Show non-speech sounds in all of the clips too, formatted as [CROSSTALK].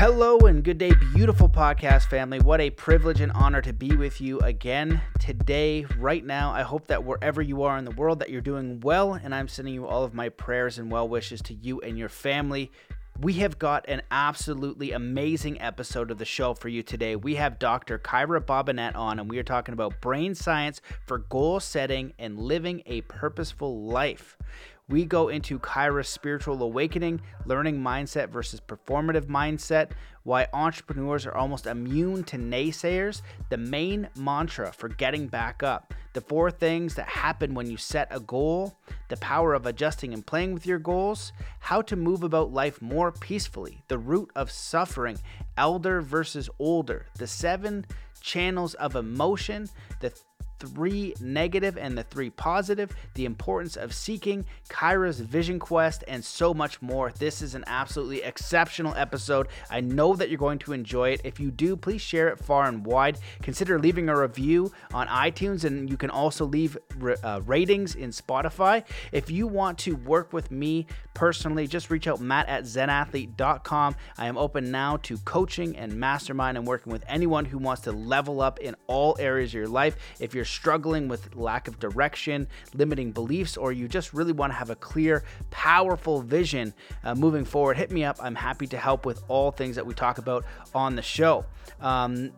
Hello and good day, beautiful podcast family. What a privilege and honor to be with you again today, right now. I hope that wherever you are in the world that you're doing well, and I'm sending you all of my prayers and well wishes to you and your family. We have got an absolutely amazing episode of the show for you today. We have Dr. Kyra Bobinet on, and we are talking about brain science for goal setting and living a purposeful life. We go into Kyra's spiritual awakening, learning mindset versus performative mindset, why entrepreneurs are almost immune to naysayers, the main mantra for getting back up, the four things that happen when you set a goal, the power of adjusting and playing with your goals, how to move about life more peacefully, the root of suffering, elder versus older, the seven channels of emotion, the three negative and the three positive, the importance of seeking, Kyra's vision quest, and so much more. This is an absolutely exceptional episode. I know that you're going to enjoy it. If you do, please share it far and wide. Consider leaving a review on iTunes, and you can also leave uh, ratings in Spotify. If you want to work with me personally, just reach out matt at zenathlete.com. I am open now to coaching and mastermind and working with anyone who wants to level up in all areas of your life. If you're struggling with lack of direction, limiting beliefs, or you just really want to have a clear, powerful vision uh, moving forward, hit me up. I'm happy to help with all things that we talk about on the show. Um,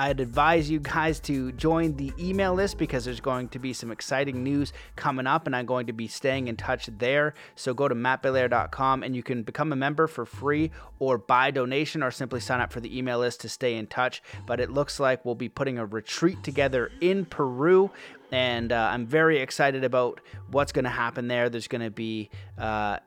I'd advise you guys to join the email list because there's going to be some exciting news coming up, and I'm going to be staying in touch there. So go to mattbelair.com and you can become a member for free or by donation or simply sign up for the email list to stay in touch. But it looks like we'll be putting a retreat together in Peru and uh, I'm very excited about what's going to happen there. There's going to be uh,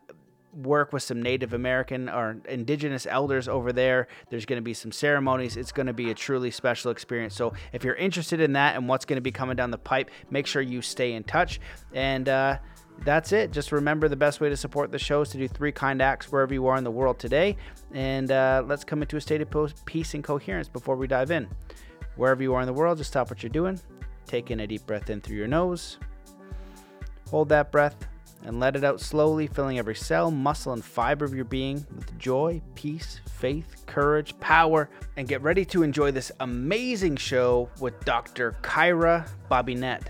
work with some Native American or indigenous elders over there. There's going to be some ceremonies. It's going to be a truly special experience. So if you're interested in that and what's going to be coming down the pipe, make sure you stay in touch. And uh, that's it. Just remember the best way to support the show is to do three kind acts wherever you are in the world today. And uh, let's come into a state of peace and coherence before we dive in. Wherever you are in the world, just stop what you're doing. Take in a deep breath in through your nose. Hold that breath and let it out slowly, filling every cell, muscle, and fiber of your being with joy, peace, faith, courage, power, and get ready to enjoy this amazing show with Dr. Kyra Bobinet.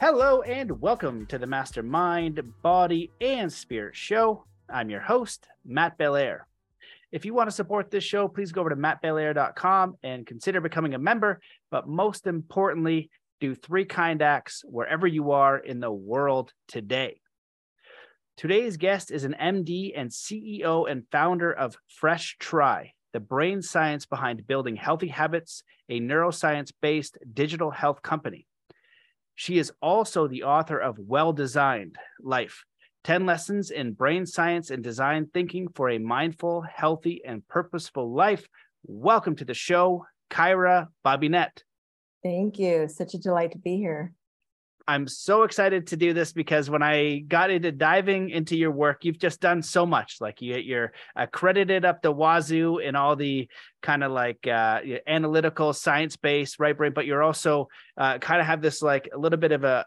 Hello, and welcome to the Mastermind, Body, and Spirit Show. I'm your host, Matt Belair. If you want to support this show, please go over to mattbelair.com and consider becoming a member. But most importantly, do three kind acts wherever you are in the world today. Today's guest is an MD and CEO and founder of Fresh Tri, the brain science behind building healthy habits, a neuroscience based digital health company. She is also the author of Well Designed Life 10 Lessons in Brain Science and Design Thinking for a Mindful, Healthy, and Purposeful Life. Welcome to the show, Kyra Bobinet. Thank you. Such a delight to be here. I'm so excited to do this because when I got into diving into your work, you've just done so much. Like you, you're accredited up the wazoo in all the kind of like uh, analytical, science based, right brain, but you're also uh, kind of have this like a little bit of a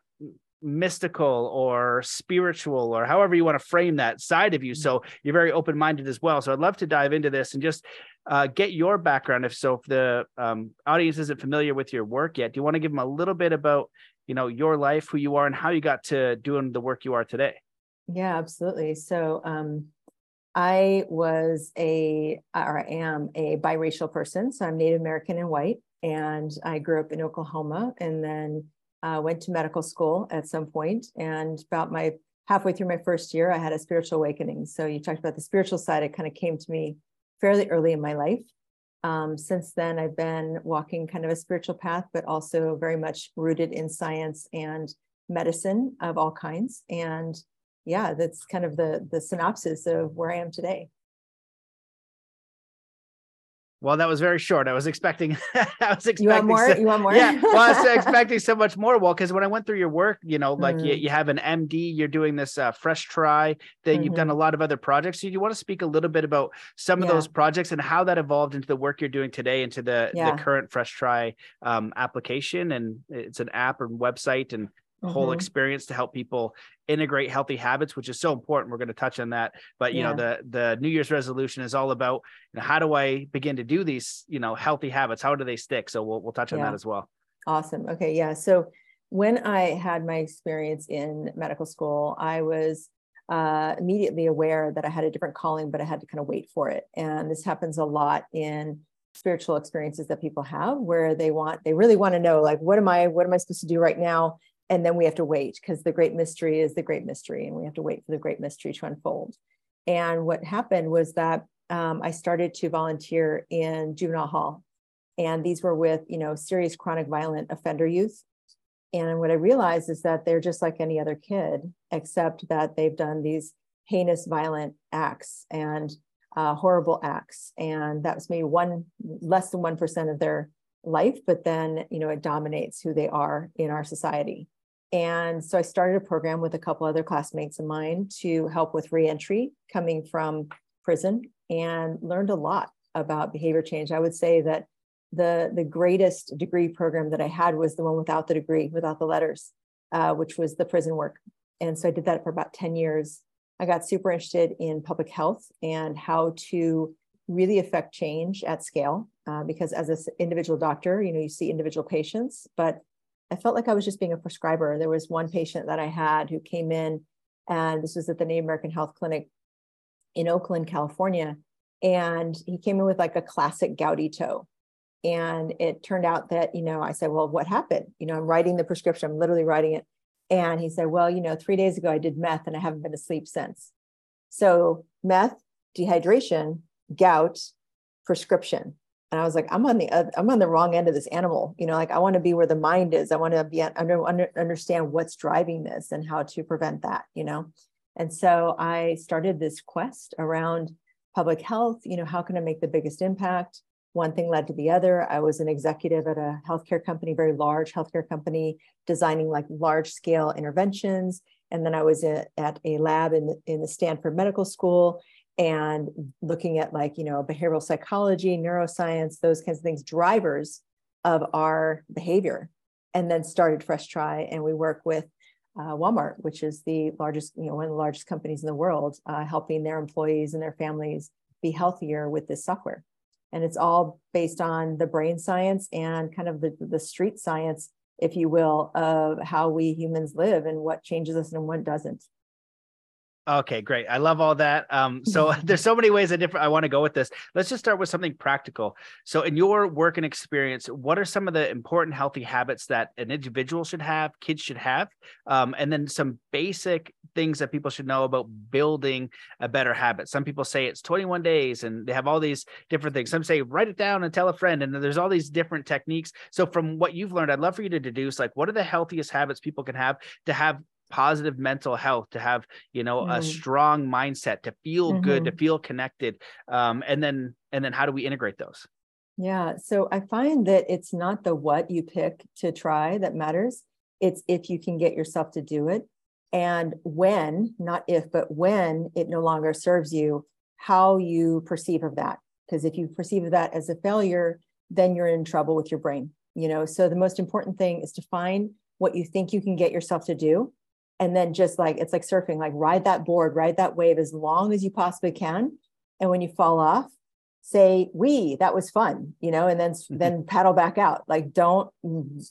mystical or spiritual or however you want to frame that side of you. Mm-hmm. So you're very open minded as well. So I'd love to dive into this and just uh, get your background. If so, if the um, audience isn't familiar with your work yet, do you want to give them a little bit about you know your life, who you are, and how you got to doing the work you are today? Yeah, absolutely. So um, I was a or I am a biracial person. So I'm Native American and white, and I grew up in Oklahoma, and then uh, went to medical school at some point, and about my halfway through my first year, I had a spiritual awakening. So you talked about the spiritual side; it kind of came to me fairly early in my life. Um, since then, I've been walking kind of a spiritual path, but also very much rooted in science and medicine of all kinds. And yeah, that's kind of the the synopsis of where I am today. Well, that was very short. I was expecting. [LAUGHS] I was expecting. You want more? So, you want more? Yeah. Well, I was [LAUGHS] expecting so much more. Well, because when I went through your work, you know, like mm. you, you have an MD, you're doing this uh, fresh tri. Then mm-hmm. you've done a mm-hmm. lot of other projects. So you want to speak a little bit about some of those projects and how that evolved into the work you're doing today, into the yeah. the current fresh tri um, application, and it's an app and website and whole mm-hmm. experience to help people integrate healthy habits which is so important. We're going to touch on that. But you yeah. know the the new year's resolution is all about you know how do i begin to do these you know healthy habits? How do they stick? So we'll, we'll touch on yeah. that as well. Awesome. Okay yeah. So when i had my experience in medical school i was uh, immediately aware that i had a different calling but i had to kind of wait for it. And this happens a lot in spiritual experiences that people have where they want they really want to know like what am i what am i supposed to do right now and then we have to wait because the great mystery is the great mystery and we have to wait for the great mystery to unfold and what happened was that um, i started to volunteer in juvenile hall and these were with you know serious chronic violent offender youth and what i realized is that they're just like any other kid except that they've done these heinous violent acts and uh, horrible acts. And that was maybe one less than 1% of their life, but then, you know, it dominates who they are in our society. And so I started a program with a couple other classmates of mine to help with reentry coming from prison and learned a lot about behavior change. I would say that the, the greatest degree program that I had was the one without the degree, without the letters, uh, which was the prison work. And so I did that for about 10 years I got super interested in public health and how to really affect change at scale. Uh, because as an individual doctor, you know, you see individual patients, but I felt like I was just being a prescriber. There was one patient that I had who came in, and this was at the Native American Health Clinic in Oakland, California. And he came in with like a classic gouty toe. And it turned out that, you know, I said, Well, what happened? You know, I'm writing the prescription, I'm literally writing it. And he said, Well, you know, three days ago I did meth and I haven't been asleep since. So, meth, dehydration, gout, prescription. And I was like, I'm on the I'm on the wrong end of this animal. You know, like I want to be where the mind is. I want to be under, under understand what's driving this and how to prevent that. You know, and so I started this quest around public health. You know, how can I make the biggest impact? one thing led to the other. I was an executive at a healthcare company, very large healthcare company, designing like large scale interventions. And then I was at a lab in, in the Stanford Medical School and looking at like, you know, behavioral psychology, neuroscience, those kinds of things, drivers of our behavior. And then started Fresh Tri. And we work with uh, Walmart, which is the largest, you know, one of the largest companies in the world, uh, helping their employees and their families be healthier with this software and it's all based on the brain science and kind of the, the street science if you will of how we humans live and what changes us and what doesn't Okay, great. I love all that. Um, [LAUGHS] so [LAUGHS] there's so many ways I different I want to go with this. Let's just start with something practical. So in your work and experience, what are some of the important healthy habits that an individual should have, kids should have, um, and then some basic things that people should know about building a better habit. Some people say it's 21 days, and they have all these different things. Some say write it down and tell a friend, and there's all these different techniques. So from what you've learned, I'd love for you to deduce like what are the healthiest habits people can have to have positive mental health to have you know mm. a strong mindset to feel mm-hmm. good to mm-hmm. feel connected um, and then and then how do we integrate those yeah so i find that it's not the what you pick to try that matters it's if you can get yourself to do it and when not if but when it no longer serves you how you perceive of that because if you perceive of that as a failure then you're in trouble with your brain you know so the most important thing is to find what you think you can get yourself to do and then just like it's like surfing like ride that board ride that wave as long as you possibly can. And when you fall off say we that was fun you know and then mm-hmm. then paddle back out. Like don't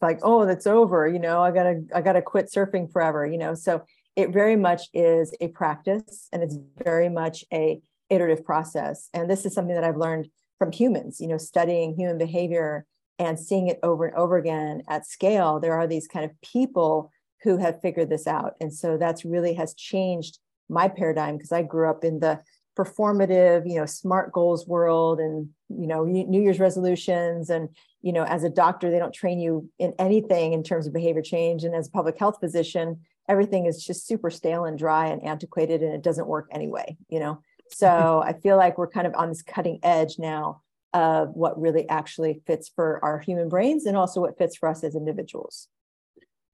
like oh that's over you know i gotta i gotta quit surfing forever you know. So it very much is a practice and it's very much a iterative process. And this is something that i've learned from humans you know studying human behavior and seeing it over and over again at scale. There are these kind of people who have figured this out. And so that's really has changed my paradigm because I grew up in the performative, you know, smart goals world and, you know, New Year's resolutions. And, you know, as a doctor, they don't train you in anything in terms of behavior change. And as a public health physician, everything is just super stale and dry and antiquated and it doesn't work anyway, you know. So [LAUGHS] I feel like we're kind of on this cutting edge now of what really actually fits for our human brains and also what fits for us as individuals.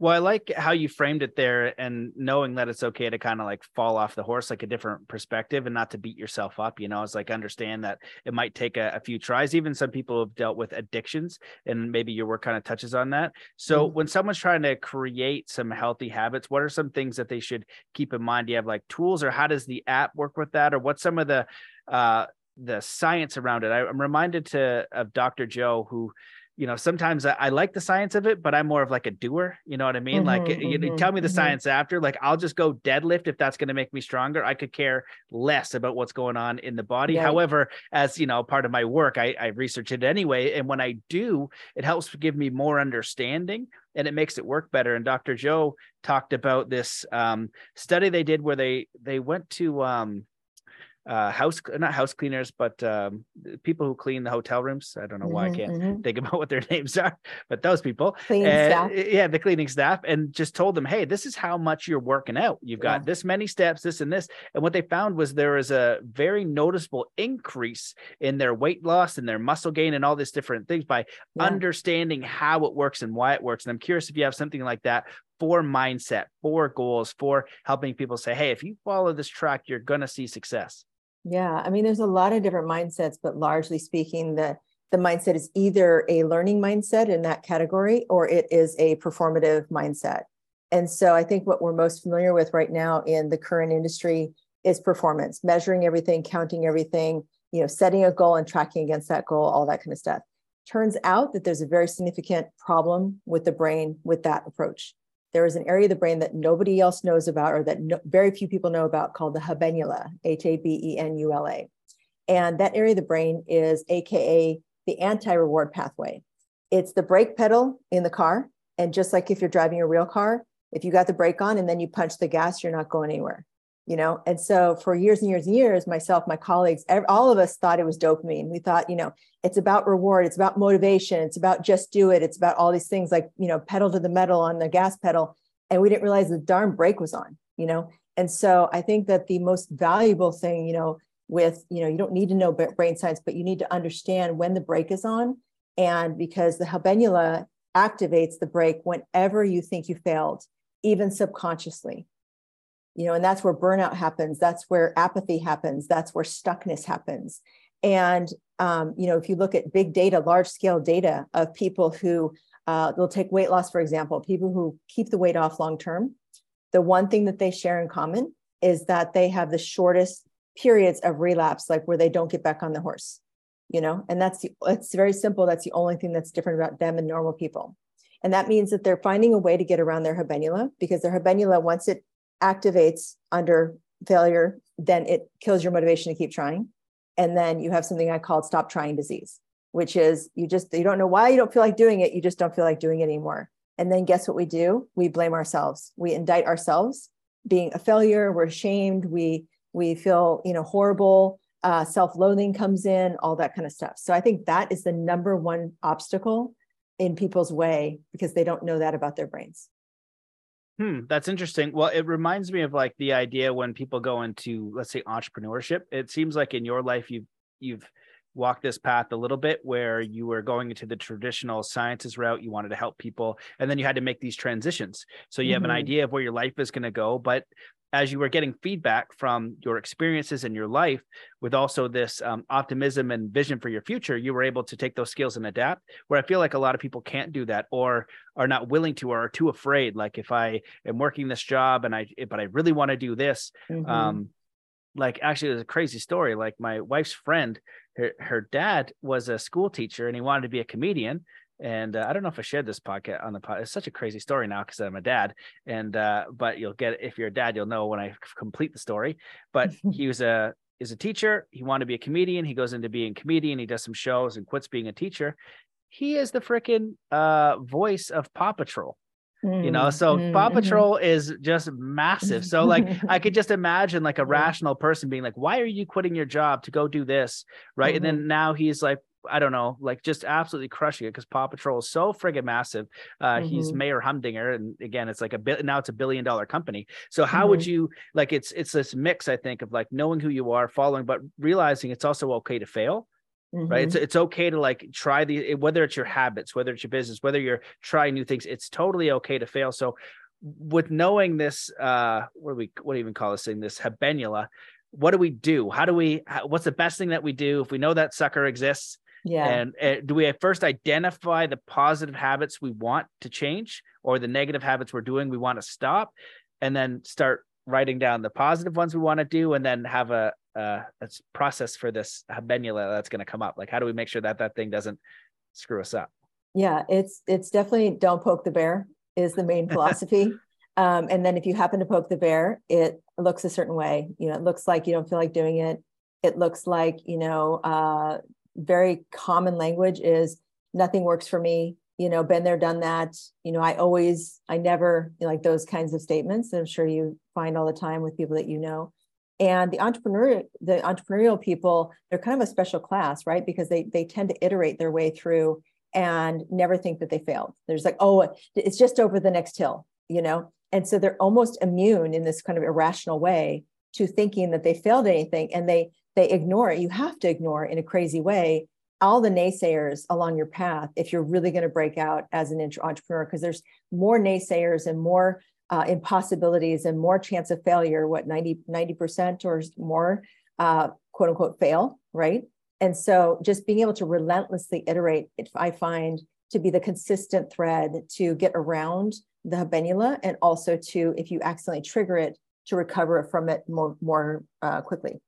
Well, I like how you framed it there and knowing that it's okay to kind of like fall off the horse, like a different perspective and not to beat yourself up. You know, it's like understand that it might take a, a few tries. Even some people have dealt with addictions and maybe your work kind of touches on that. So mm-hmm. when someone's trying to create some healthy habits, what are some things that they should keep in mind? Do you have like tools or how does the app work with that? Or what's some of the, uh, the science around it. I, am reminded to of Dr. Joe, who you know, sometimes I, I, like the science of it, but I'm more of like a doer. You know what I mean? Mm-hmm, like, mm-hmm, you tell me the mm-hmm. science after. Like, I'll just go deadlift if that's going to make me stronger. I could care less about what's going on in the body. Yeah. However, as you know, part of my work, I, I research it anyway, and when I do, it helps give me more understanding and it makes it work better. And Dr. Joe talked about this um, study they did where they they went to um, uh, house not house cleaners but um, people who clean the hotel rooms i don't know why mm-hmm, i can't mm-hmm. think [LAUGHS] about what their names are but those people uh, yeah the cleaning staff and just told them hey this is how much you're working out you've got yeah. this many steps this and this and what they found was there was a very noticeable increase in their weight loss and their muscle gain and all these different things by yeah. understanding how it works and why it works and i'm curious if you have something like that for mindset, for goals, for helping people say, hey, if you follow this track, you're going to see success. Yeah, I mean, there's a lot of different mindsets, but largely speaking, the the mindset is either a learning mindset in that category or it is a performative mindset. And so I think what we're most familiar with right now in the current industry is performance, measuring everything, counting everything, you know, setting a goal and tracking against that goal, all that kind of stuff. Turns out that there's a very significant problem with the brain with that approach there is an area of the brain that nobody else knows about or that no, very few people know about called the habenula, H A B E N U L A. And that area of the brain is AKA the anti reward pathway. It's the brake pedal in the car. And just like if you're driving a real car, if you got the brake on and then you punch the gas, you're not going anywhere you know? And so for years and years and years myself my colleagues all of us thought it was dopamine. We thought you know it's about reward it's about motivation it's about just do it it's about all these things like you know pedal to the metal on the gas pedal and we didn't realize the darn brake was on you know? And so i think that the most valuable thing you know with you know you don't need to know brain science but you need to understand when the brake is on and because the habenula activates the brake whenever you think you failed even subconsciously you know and that's where burnout happens that's where apathy happens that's where stuckness happens. And um, you know if you look at big data large scale data of people who uh, they'll take weight loss for example people who keep the weight off long term the one thing that they share in common is that they have the shortest periods of relapse like where they don't get back on the horse you know and that's the, it's very simple that's the only thing that's different about them and normal people. And that means that they're finding a way to get around their habenula because their habenula once it activates under failure, then it kills your motivation to keep trying. And then you have something I called stop trying disease, which is you just you don't know why you don't feel like doing it, you just don't feel like doing it anymore. And then guess what we do? We blame ourselves. We indict ourselves being a failure, we're ashamed, we we feel, you know, horrible, uh, self-loathing comes in, all that kind of stuff. So I think that is the number one obstacle in people's way because they don't know that about their brains. Hmm, that's interesting. Well, it reminds me of like the idea when people go into, let's say, entrepreneurship. It seems like in your life you've you've walked this path a little bit where you were going into the traditional sciences route you wanted to help people and then you had to make these transitions so you mm-hmm. have an mm-hmm. idea of where your life is going to go but as you were getting feedback from your experiences in your life with also this um, optimism and vision for your future you were able to take those skills and adapt where i feel like a lot of people can't do that or are not willing to or are too afraid like if i am working this job and i but i really want to do this mm-hmm. um like actually there's a crazy story like my wife's friend her, her dad was a school teacher and he wanted to be a comedian and uh, I don't know if I shared this podcast on the pod. It's such a crazy story now because I'm a dad, and uh, but you'll get if you're a dad, you'll know when I complete the story. But [LAUGHS] he was a is a teacher. He wanted to be a comedian. He goes into being comedian. He does some shows and quits being a teacher. He is the freaking uh, voice of Paw Patrol. Mm, you know, so mm, Paw mm-hmm. Patrol mm-hmm. is just massive. So, like, I could [LAUGHS] just imagine like a rational person being like, "Why are you quitting your job to go do this?" Right, mm-hmm. and then mm-hmm. now he's like, I don't know, like just absolutely crushing it because Paw Patrol is so friggin' massive. Uh, mm-hmm. He's Mayor Humdinger, and again, it's like a bit now it's a billion dollar company. So how mm-hmm. would you like? It's it's this mix, I think, of like knowing who you are, following, but realizing it's also okay to fail. mm-hmm. right? It's it's okay to like try the whether it's your habits, whether it's your business, whether you're trying new things. It's totally okay to fail. So with knowing this, uh, what do we what do even call this thing? This habenula. What do we do? How do we? What's the best thing that we do if we know that sucker exists? Yeah. And uh, do we first identify the positive habits we want to change or the negative habits we're doing we want to stop, and then start writing down the positive ones we want to do, and then have a, a, a process for this habenula that's going to come up. Like, how do we make sure that that thing doesn't screw us up? Yeah, it's it's definitely don't poke the bear is the main [LAUGHS] philosophy. Um, and then if you happen to poke the bear, it looks a certain way. You know, it looks like you don't feel like doing it. It looks like, you know, uh, very common language is nothing works for me. You know, been there, done that. You know, I always, I never you know, like those kinds of statements that I'm sure you find all the time with people that you know. And the entrepreneur, the entrepreneurial people, they're kind of a special class, right? Because they they tend to iterate their way through and never think that they failed. There's like, oh, it's just over the next hill, you know? And so they're almost immune in this kind of irrational way to thinking that they failed anything and they they ignore it. You have to ignore in a crazy way all the naysayers along your path if you're really going to break out as an entrepreneur because there's more naysayers and more uh, impossibilities and more chance of failure what 90 90% or more uh, quote unquote fail right and so just being able to relentlessly iterate, if I find to be the consistent thread to get around the habenula and also to, if you accidentally trigger it, to recover from it more more uh, quickly.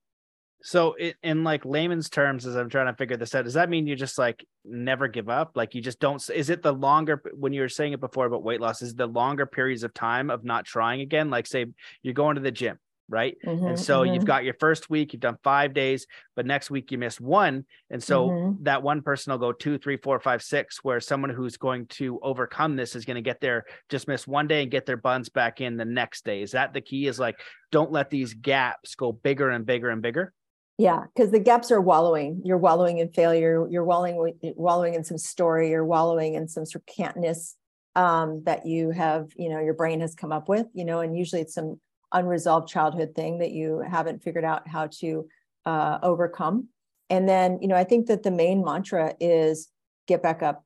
So, it, in like layman's terms, as I'm trying to figure this out, does that mean you just like never give up? Like you just don't? Is it the longer when you were saying it before about weight loss? Is the longer periods of time of not trying again? Like say you're going to the gym, right? Mm-hmm, and so mm-hmm. you've got your first week, you've done five days, but next week you miss one. And so mm-hmm. that one person will go two, three, four, five, six, where someone who's going to overcome this is going to get there, just miss one day and get their buns back in the next day. Is that the key? Is like, don't let these gaps go bigger and bigger and bigger. Yeah, because the gaps are wallowing. You're wallowing in failure. You're wallowing, wallowing in some story. You're wallowing in some sort of can'tness um, that you have, you know, your brain has come up with, you know, and usually it's some unresolved childhood thing that you haven't figured out how to uh, overcome. And then, you know, I think that the main mantra is get back up,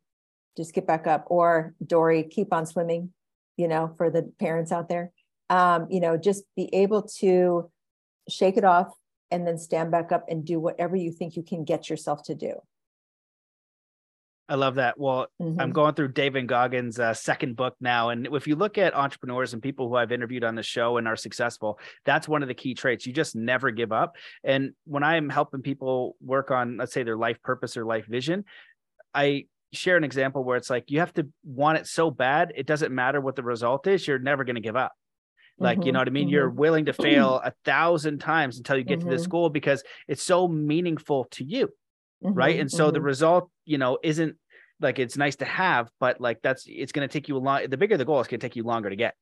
just get back up, or Dory, keep on swimming, you know, for the parents out there. Um, you know, just be able to shake it off and then stand back up and do whatever you think you can get yourself to do. I love that. Well, mm-hmm. I'm going through David Goggins' uh, second book now. And if you look at entrepreneurs and people who I've interviewed on the show and are successful, that's one of the key traits. You just never give up. And when I'm helping people work on, let's say, their life purpose or life vision, I share an example where it's like you have to want it so bad, it doesn't matter what the result is, you're never going to give up. Like, mm-hmm, you know what I mean? Mm-hmm. You're willing to fail [CLEARS THROAT] a thousand times until you get to this mm-hmm. goal because it's so meaningful to you mm-hmm, right and so mm-hmm. the result you know isn't like it's nice to have but like that's it's going to take you a lot the bigger the goal it's going to take you longer to get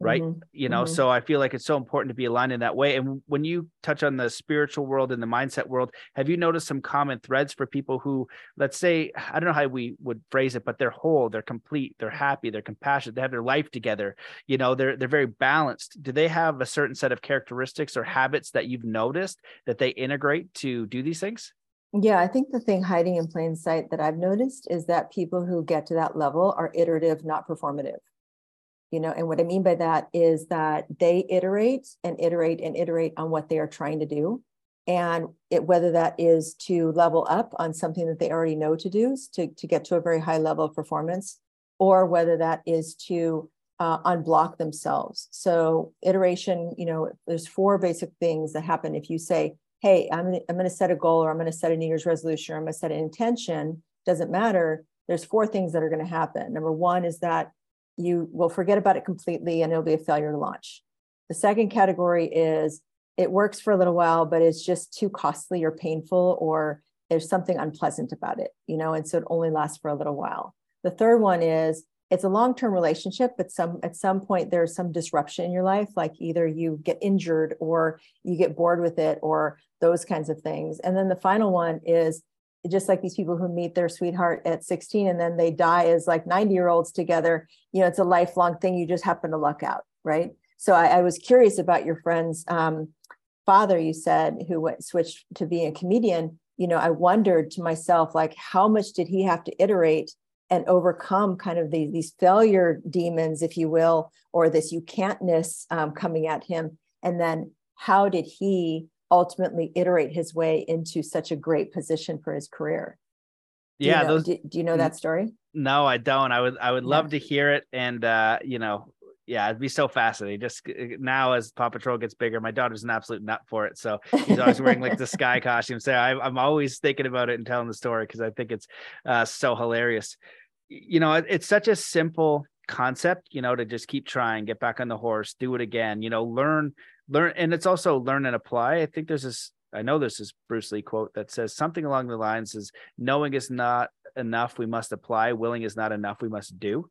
right mm-hmm. you know mm-hmm. so i feel like it's so important to be aligned in that way and when you touch on the spiritual world and the mindset world have you noticed some common threads for people who let's say i don't know how we would phrase it but they're whole they're complete they're happy they're compassionate they have their life together you know they're they're very balanced do they have a certain set of characteristics or habits that you've noticed that they integrate to do these things yeah, I think the thing hiding in plain sight that I've noticed is that people who get to that level are iterative, not performative. You know, and what I mean by that is that they iterate and iterate and iterate on what they are trying to do. And it, whether that is to level up on something that they already know to do to, to get to a very high level of performance, or whether that is to uh, unblock themselves. So, iteration, you know, there's four basic things that happen if you say, hey, I'm I'm going to set a goal or I'm going to set a New Year's resolution or I'm going to set an intention, doesn't matter. There's four things that are going to happen. Number one is that you will forget about it completely and it'll be a failure to launch. The second category is it works for a little while, but it's just too costly or painful, or there's something unpleasant about it, you know, and so it only lasts for a little while. The third one is it's a long-term relationship but some at some point there's some disruption in your life like either you get injured or you get bored with it or those kinds of things and then the final one is just like these people who meet their sweetheart at 16 and then they die as like 90 year olds together you know it's a lifelong thing. You just happen to luck out right? So i, I was curious about your friend's um, father you said who went switched to being a comedian. You know, I wondered to myself, like, how much did he have to iterate and overcome kind of these, these failure demons, if you will, or this you can'tness um, coming at him? And then how did he ultimately iterate his way into such a great position for his career? Do yeah. You know, those, do, do, you know that story? No, I don't. I would, I would love yeah. to hear it. And, uh, you know, yeah, it'd be so fascinating. Just uh, now, as Paw Patrol gets bigger, my daughter's an absolute nut for it. So he's always wearing like the [LAUGHS] sky costume. So I, am always thinking about it and telling the story because I think it's uh, so hilarious. You know, it, it's such a simple concept. You know, to just keep trying, get back on the horse, do it again. You know, learn, learn, and it's also learn and apply. I think there's this. I know there's this is Bruce Lee quote that says something along the lines is knowing is not enough, we must apply. Willing is not enough, we must do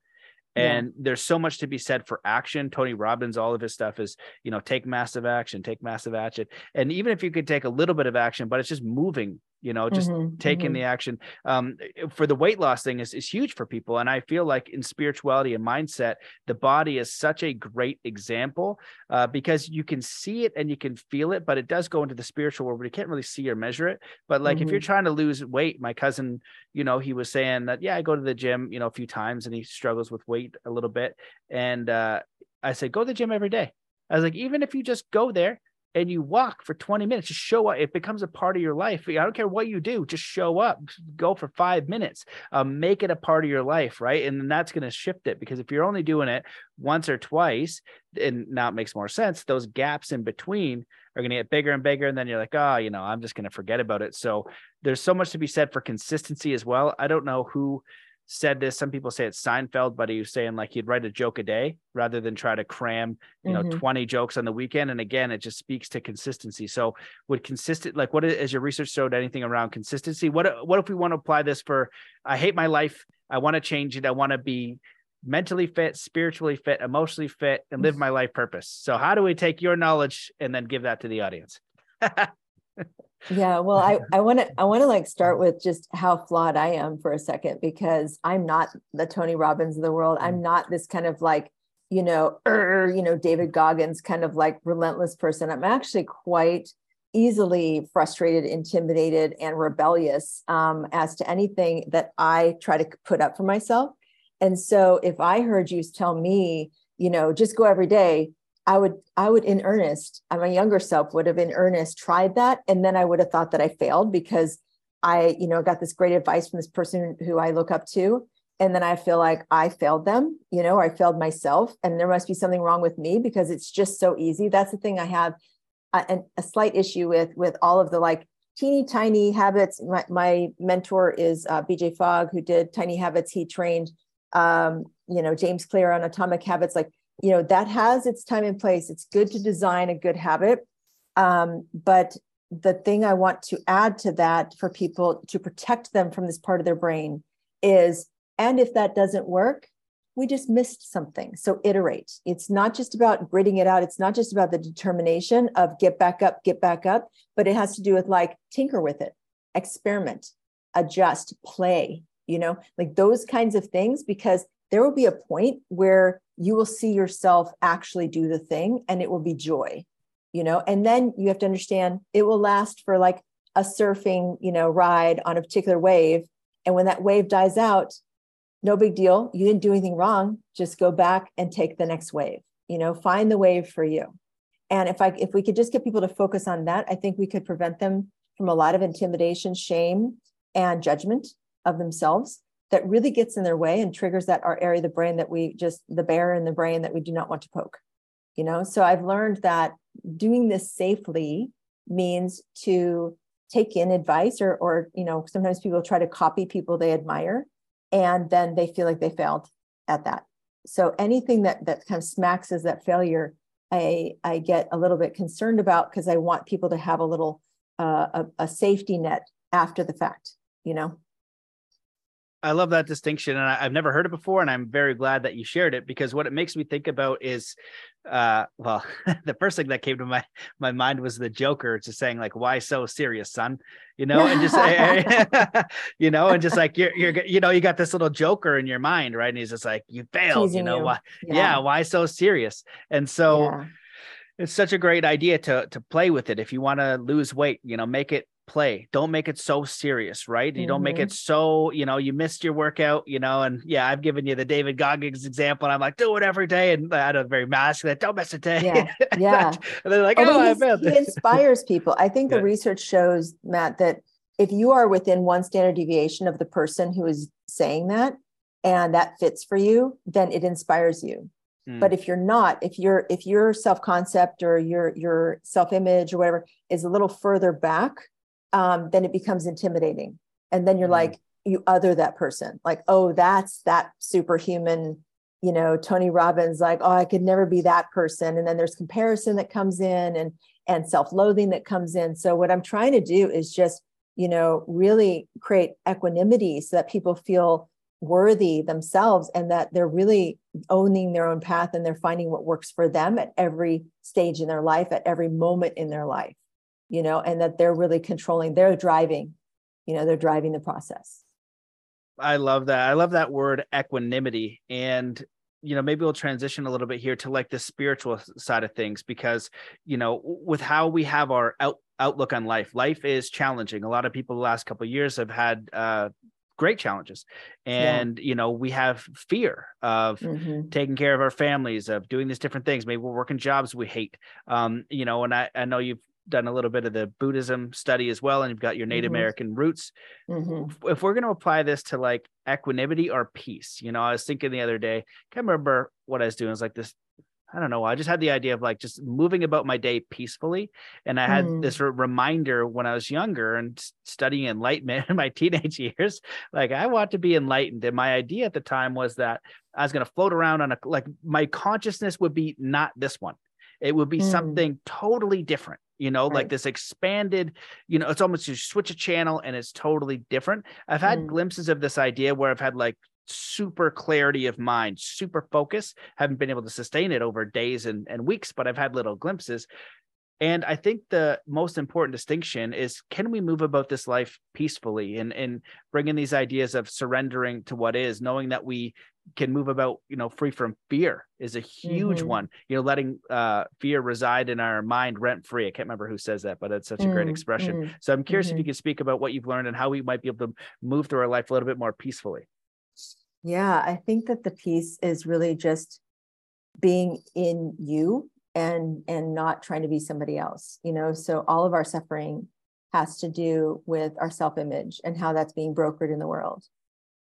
and yeah. there's so much to be said for action tony robbins all of his stuff is you know take massive action take massive action and even if you could take a little bit of action but it's just moving you know just mm-hmm, taking mm-hmm. the action um, for the weight loss thing is, is huge for people and i feel like in spirituality and mindset the body is such a great example uh, because you can see it and you can feel it but it does go into the spiritual world but you can't really see or measure it but like mm-hmm. if you're mm-hmm. trying to lose weight my cousin you know he was saying that yeah i go to the gym you know a few times and he struggles with weight a little bit and uh, i said go to the gym every day I was like, even if you just go there and you walk for 20 minutes, just show up. It becomes a part of your life. I don't care what you do, just show up, go for five minutes, um, make it a part of your life, right? And then that's going to shift it because if you're only doing it once or twice, and now it makes more sense, those gaps in between are going to get bigger and bigger. And then you're like, oh, you know, I'm just going to forget about it. So there's so much to be said for consistency as well. I don't know who said this. Some people say it's Seinfeld, but he was saying like he'd write a joke a day rather than try to cram, you know, mm-hmm. 20 jokes on the weekend. And again, it just speaks to consistency. So would consistent like what is your research showed anything around consistency? What what if we want to apply this for I hate my life, I want to change it, I want to be mentally fit, spiritually fit, emotionally fit, and live [LAUGHS] my life purpose. So how do we take your knowledge and then give that to the audience? [LAUGHS] yeah well i i want to i want to like start with just how flawed i am for a second because i'm not the tony robbins of the world. I'm mm. not this kind of like you know er, you know david goggins kind of like relentless person. I'm actually quite easily frustrated intimidated and rebellious um, as to anything that i try to put up for myself. And so if i heard you tell me you know just go every day I would, I would in earnest, uh, my younger self would have in earnest tried that. And then I would have thought that I failed because I, you know, got this great advice from this person who I look up to. And then I feel like I failed them, you know, I failed myself. And there must be something wrong with me because it's just so easy. That's the thing I have a, a slight issue with, with all of the like teeny tiny habits. My, my mentor is uh, BJ Fogg, who did Tiny Habits. He trained, um, you know, James Clear on Atomic Habits. Like you know that has its time and place. It's good to design a good habit. Um, but the thing i want to add to that for people to protect them from this part of their brain is and if that doesn't work we just missed something. So iterate. It's not just about gritting it out. It's not just about the determination of get back up get back up but it has to do with like tinker with it experiment adjust play you know like those kinds of things because there will be a point where you will see yourself actually do the thing and it will be joy you know? And then you have to understand it will last for like a surfing you know ride on a particular wave. And when that wave dies out no big deal. You didn't do anything wrong. Just go back and take the next wave you know? Find the wave for you. And if i if we could just get people to focus on that i think we could prevent them from a lot of intimidation shame and judgment of themselves that really gets in their way and triggers that our area of the brain that we just the bear in the brain that we do not want to poke you know? So i've learned that doing this safely means to take in advice or or you know sometimes people try to copy people they admire and then they feel like they failed at that. So anything that that kind of smacks as that failure i i get a little bit concerned about because i want people to have a little uh, a, a safety net after the fact you know I love that distinction, and I, have never heard it before, and I'm very glad that you shared it because what it makes me think about is, uh, well, [LAUGHS] the first thing that came to my my mind was the Joker just saying like, "Why so serious, son?" You know, and just eh, eh, [LAUGHS] eh, [LAUGHS] you know, and just like you're you're you know you got this little Joker in your mind, right? And he's just like, "You failed," Teasing you know, you. why? Yeah. yeah. why so serious? And so. Yeah. It's such a great idea to to play with it. If you want to lose weight, you know, make it play. Don't make it so serious, right? You mm-hmm. don't make it mm-hmm. so, you know, you missed your workout, you know, and yeah, I've given you the David Goggins example. And I'm like, do it every day. And I had a very masculine, don't miss a day. Yeah. [LAUGHS] Yeah. and they're like, oh, oh he inspires people. I think the research shows, Matt, that if you are within one standard deviation of the person who is saying that, and that fits for you, then it inspires you. Mm. But if you're not, if you're if your self concept or your your self image or whatever is a little further back, um, then it becomes intimidating. And then you're mm. like, you other that person, like, oh, that's that superhuman, you know, Tony Robbins, like, oh, I could never be that person. And then there's comparison that comes in and and self-loathing that comes in. So what I'm trying to do is just, you know, really create equanimity so that people feel worthy themselves and that they're really owning their own path and they're finding what works for them at every stage in their life, at every moment in their life you know, and that they're really controlling, they're driving, you know, they're driving the process. I love that. I love that word equanimity. And, you know, maybe we'll transition a little bit here to like the spiritual side of things because, you know, with how we have our out, outlook on life, life is challenging. A lot of people the last couple of years have had uh, great challenges and yeah. you know we have fear of mm-hmm. taking care of our families of doing these different things maybe we're working jobs we hate um you know and i i know you've done a little bit of the Buddhism study as well, and you've got your Native mm-hmm. American roots. Mm-hmm. If we're going to apply this to like equanimity or peace, you know, I was thinking the other day, can't remember what I was doing. It was like this. I don't know. I just had the idea of like just moving about my day peacefully. And I had mm. this reminder when I was younger and studying enlightenment [LAUGHS] in my teenage [LAUGHS] years. Like, I want to be enlightened. And my idea at the time was that I was going to float around on a, like, my consciousness would be not this one, it would be mm. something totally different you know right. like this expanded you know it's almost you switch a channel and it's totally different i've had mm. glimpses of this idea where i've had like super clarity of mind super focus haven't been able to sustain it over days and, and weeks but i've had little glimpses and I think the most important distinction is can we move about this life peacefully and, and bring in these ideas of surrendering to what is, knowing that we can move about, you know, free from fear is a huge mm-hmm. one. You know, letting uh, fear reside in our mind rent free. I can't remember who says that, but it's such a great mm, expression. Mm-hmm. So I'm curious mm-hmm. if you could speak about what you've learned and how we might be able to move through our life a little bit more peacefully. Yeah, I think that the peace is really just being in you and and not trying to be somebody else you know? So all of our suffering has to do with our self-image and how that's being brokered in the world.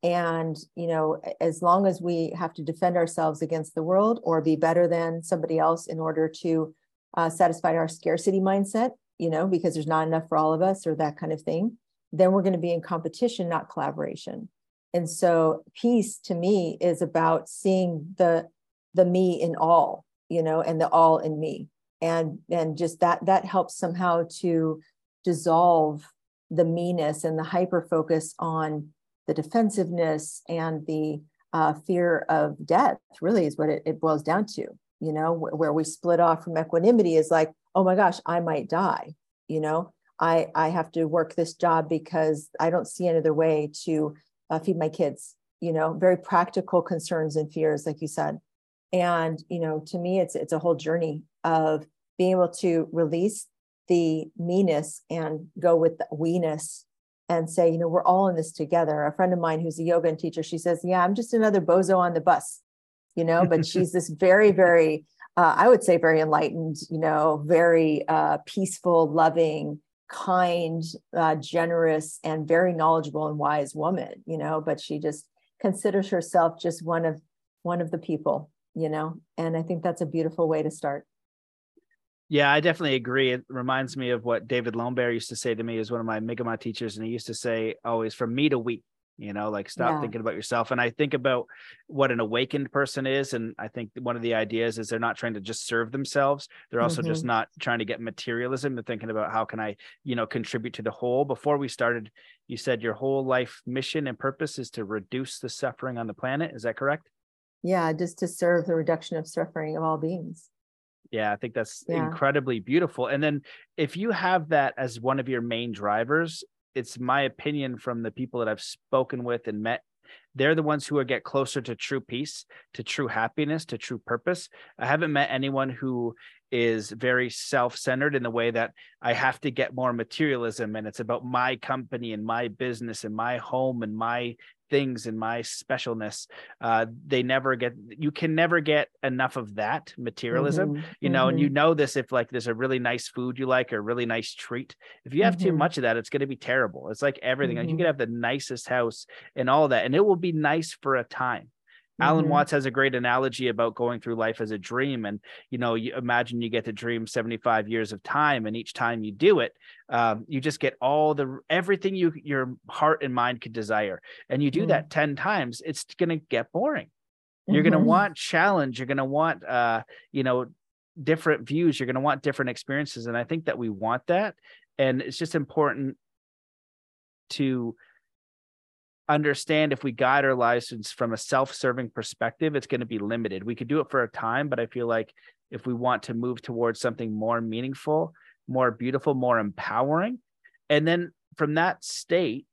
And you know as long as we have to defend ourselves against the world or be better than somebody else in order to uh, satisfy our scarcity mindset you know because there's not enough for all of us or that kind of thing then we're going to be in competition not collaboration. And so peace to me is about seeing the the me in all you know, and the all in me. And and just that that helps somehow to dissolve the meanness and the hyper focus on the defensiveness and the uh, fear of death really is what it, it boils down to you know where we split off from equanimity is like oh my gosh i might die you know? I i have to work this job because i don't see another way to uh, feed my kids you know? Very practical concerns and fears like you said and you know to me it's it's a whole journey of being able to release the meanness and go with the weeness and say you know we're all in this together. A friend of mine who's a yoga teacher she says yeah i'm just another bozo on the bus you know but she's this [LAUGHS] very very uh, i would say very enlightened you know very uh, peaceful loving kind uh, generous and very knowledgeable and wise woman you know but she just considers herself just one of one of the people you know and i think that's a beautiful way to start. Yeah i definitely agree. It reminds me of what david lombear used to say to me as one of my Mi'kmaq teachers and he used to say always from me to we you know like stop yeah. thinking about yourself. And i think about what an awakened person is and i think one of the ideas is they're not trying to just serve themselves. They're also mm-hmm. just not trying to get materialism. They're thinking about how can i you know contribute to the whole? Before we started you said your whole life mission and purpose is to reduce the suffering on the planet. Is that correct yeah just to serve the reduction of suffering of all beings. Yeah i think that's yeah. incredibly beautiful. And then if you have that as one of your main drivers it's my opinion from the people that i've spoken with and met they're the ones who are get closer to true peace to true happiness to true purpose. I haven't met anyone who is very self-centered in the way that I have to get more materialism and it's about my company and my business and my home and my things and my specialness uh, they never get you can never get enough of that materialism mm-hmm. you know mm-hmm. and you know this if like there's a really nice food you like or a really nice treat if you have mm-hmm. too much of that it's going to be terrible it's like everything like you mm-hmm. can have the nicest house and all that and it will be nice for a time Alan mm-hmm. Watts has a great analogy about going through life as a dream. And, you know, you imagine you get to dream 75 years of time. And each time you do it, um, you just get all the everything you your heart and mind could desire. And you do mm-hmm. that 10 times, it's going to get boring. You're mm-hmm. going to want challenge. You're going to want, uh, you know, different views. You're going to want different experiences. And I think that we want that. And it's just important to understand if we guide our lives from a self-serving perspective it's going to be limited we could do it for a time but i feel like if we want to move towards something more meaningful more beautiful more empowering and then from that state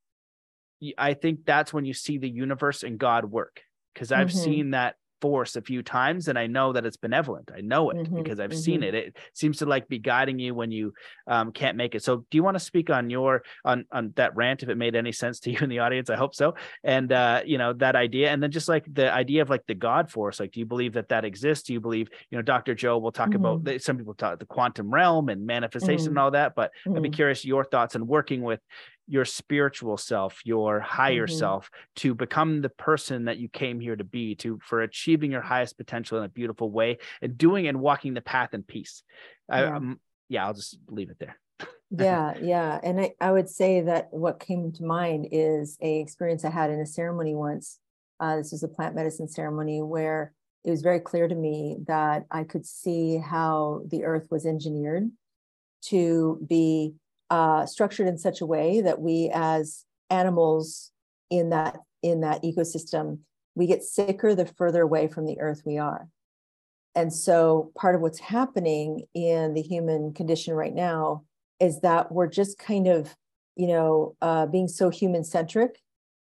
i think that's when you see the universe and god work because i've mm-hmm. seen that force a few times and I know that it's benevolent. I know it mm-hmm, because I've mm-hmm. seen it. It seems to like be guiding you when you um, can't make it. So do you want to speak on your on on that rant if it made any sense to you in the audience? I hope so. And uh, you know that idea and then just like the idea of like the God force, like do you believe that that exists? Do you believe, you know, Dr. Joe will talk mm-hmm. about some people talk the quantum realm and manifestation and mm-hmm. all that, but I'd be mm-hmm. curious your thoughts on working with your spiritual self your higher mm-hmm. self to become the person that you came here to be to for achieving your highest potential in a beautiful way and doing and walking the path in peace. Yeah, um, yeah i'll just leave it there. [LAUGHS] Yeah yeah and I, I would say that what came to mind is a experience i had in a ceremony once uh, this was a plant medicine ceremony where it was very clear to me that i could see how the earth was engineered to be uh, structured in such a way that we as animals in that in that ecosystem we get sicker the further away from the earth we are. And so part of what's happening in the human condition right now is that we're just kind of you know uh, being so human centric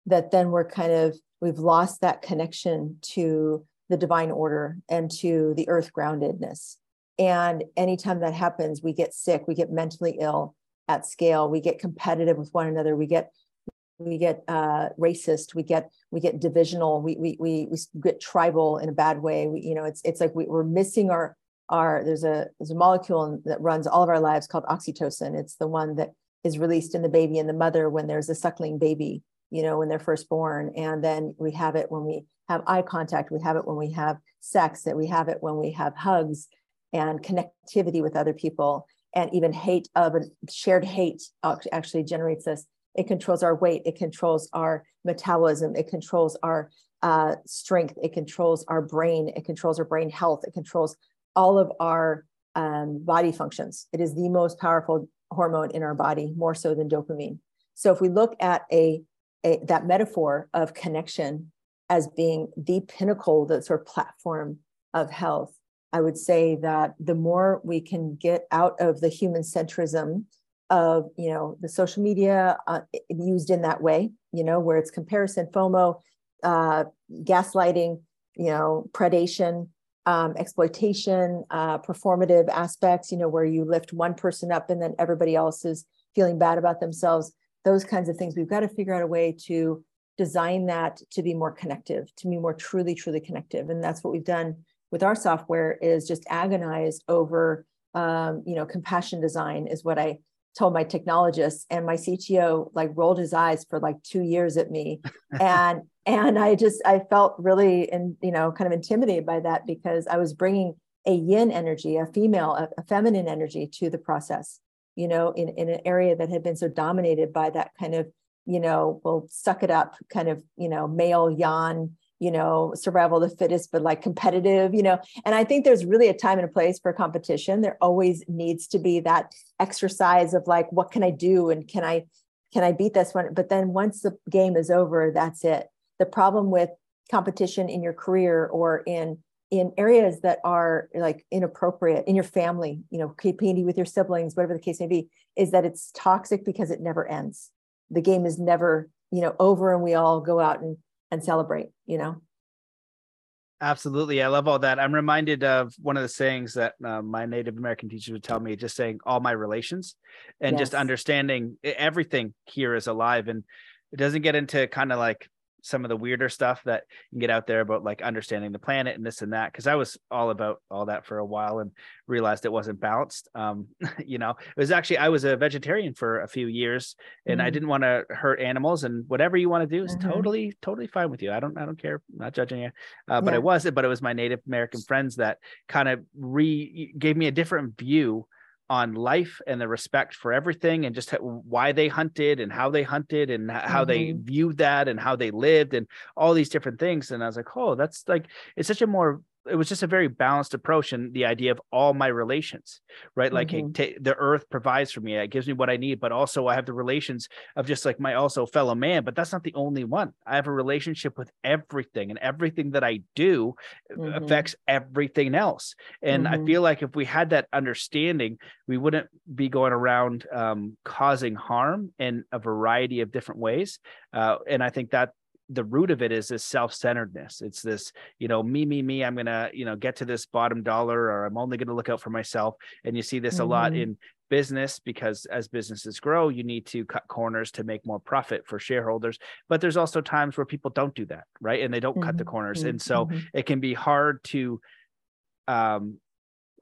that then we're kind of we've lost that connection to the divine order and to the earth groundedness and anytime that happens we get sick we get mentally ill at scale. We get competitive with one another. We get we get uh, racist. We get we get divisional. We, we we we get tribal in a bad way. We, you know it's it's like we, we're missing our our there's a there's a molecule that runs all of our lives called oxytocin. It's the one that is released in the baby and the mother when there's a suckling baby you know when they're first born. And then we have it when we have eye contact. We have it when we have sex. That we have it when we have hugs and connectivity with other people and even hate of a shared hate actually generates this. It controls our weight, it controls our metabolism, it controls our uh, strength, it controls our brain, it controls our brain health, it controls all of our um, body functions. It is the most powerful hormone in our body, more so than dopamine. So if we look at a, a that metaphor of connection as being the pinnacle, the sort of platform of health, I would say that the more we can get out of the human centrism of you know the social media uh, used in that way, you know, where it's comparison, FOMO, uh, gaslighting, you know, predation, um, exploitation, uh, performative aspects, you know, where you lift one person up and then everybody else is feeling bad about themselves. Those kinds of things. We've got to figure out a way to design that to be more connective, to be more truly, truly connective, and that's what we've done with our software is just agonized over um, you know compassion design is what i told my technologists and my cto like rolled his eyes for like two years at me. [LAUGHS] And and i just i felt really and you know kind of intimidated by that because i was bringing a yin energy a female a, a feminine energy to the process you know in, in an area that had been so dominated by that kind of you know well suck it up kind of you know male yang you know, survival of the fittest, but like competitive, you know. And I think there's really a time and a place for competition. There always needs to be that exercise of like, what can I do? And can I can I beat this one? But then once the game is over, that's it. The problem with competition in your career or in in areas that are like inappropriate in your family, you know, competing with your siblings, whatever the case may be, is that it's toxic because it never ends. The game is never, you know, over and we all go out and and celebrate, you know? Absolutely. I love all that. I'm reminded of one of the sayings that uh, my Native American teachers would tell me, just saying all my relations and yes. just understanding everything here is alive. And it doesn't get into kind of like some of the weirder stuff that you can get out there about like understanding the planet and this and that because i was all about all that for a while and realized it wasn't balanced um [LAUGHS] you know it was actually i was a vegetarian for a few years and mm-hmm. i didn't want to hurt animals and whatever you want to do is mm-hmm. totally totally fine with you i don't i don't care I'm not judging you uh, but yeah. it was but it was my native american friends that kind of re gave me a different view on life and the respect for everything and just why they hunted and how they hunted and how mm-hmm. they viewed that and how they lived and all these different things and i was like oh that's like it's such a more it was just a very balanced approach and the idea of all my relations right like mm-hmm. hey, t- the earth provides for me it gives me what i need but also i have the relations of just like my also fellow man but that's not the only one i have a relationship with everything and everything that i do mm-hmm. affects everything else and mm-hmm. i feel like if we had that understanding we wouldn't be going around um, causing harm in a variety of different ways uh, and i think that the root of it is this self-centeredness it's this you know me me me i'm gonna you know get to this bottom dollar or i'm only gonna look out for myself and you see this mm-hmm. a lot mm-hmm. in business because as businesses grow you need to cut corners to make more profit for shareholders but there's also times where people don't do that right and they don't mm-hmm. cut the mm-hmm. corners mm-hmm. and so mm-hmm. it can be hard to um,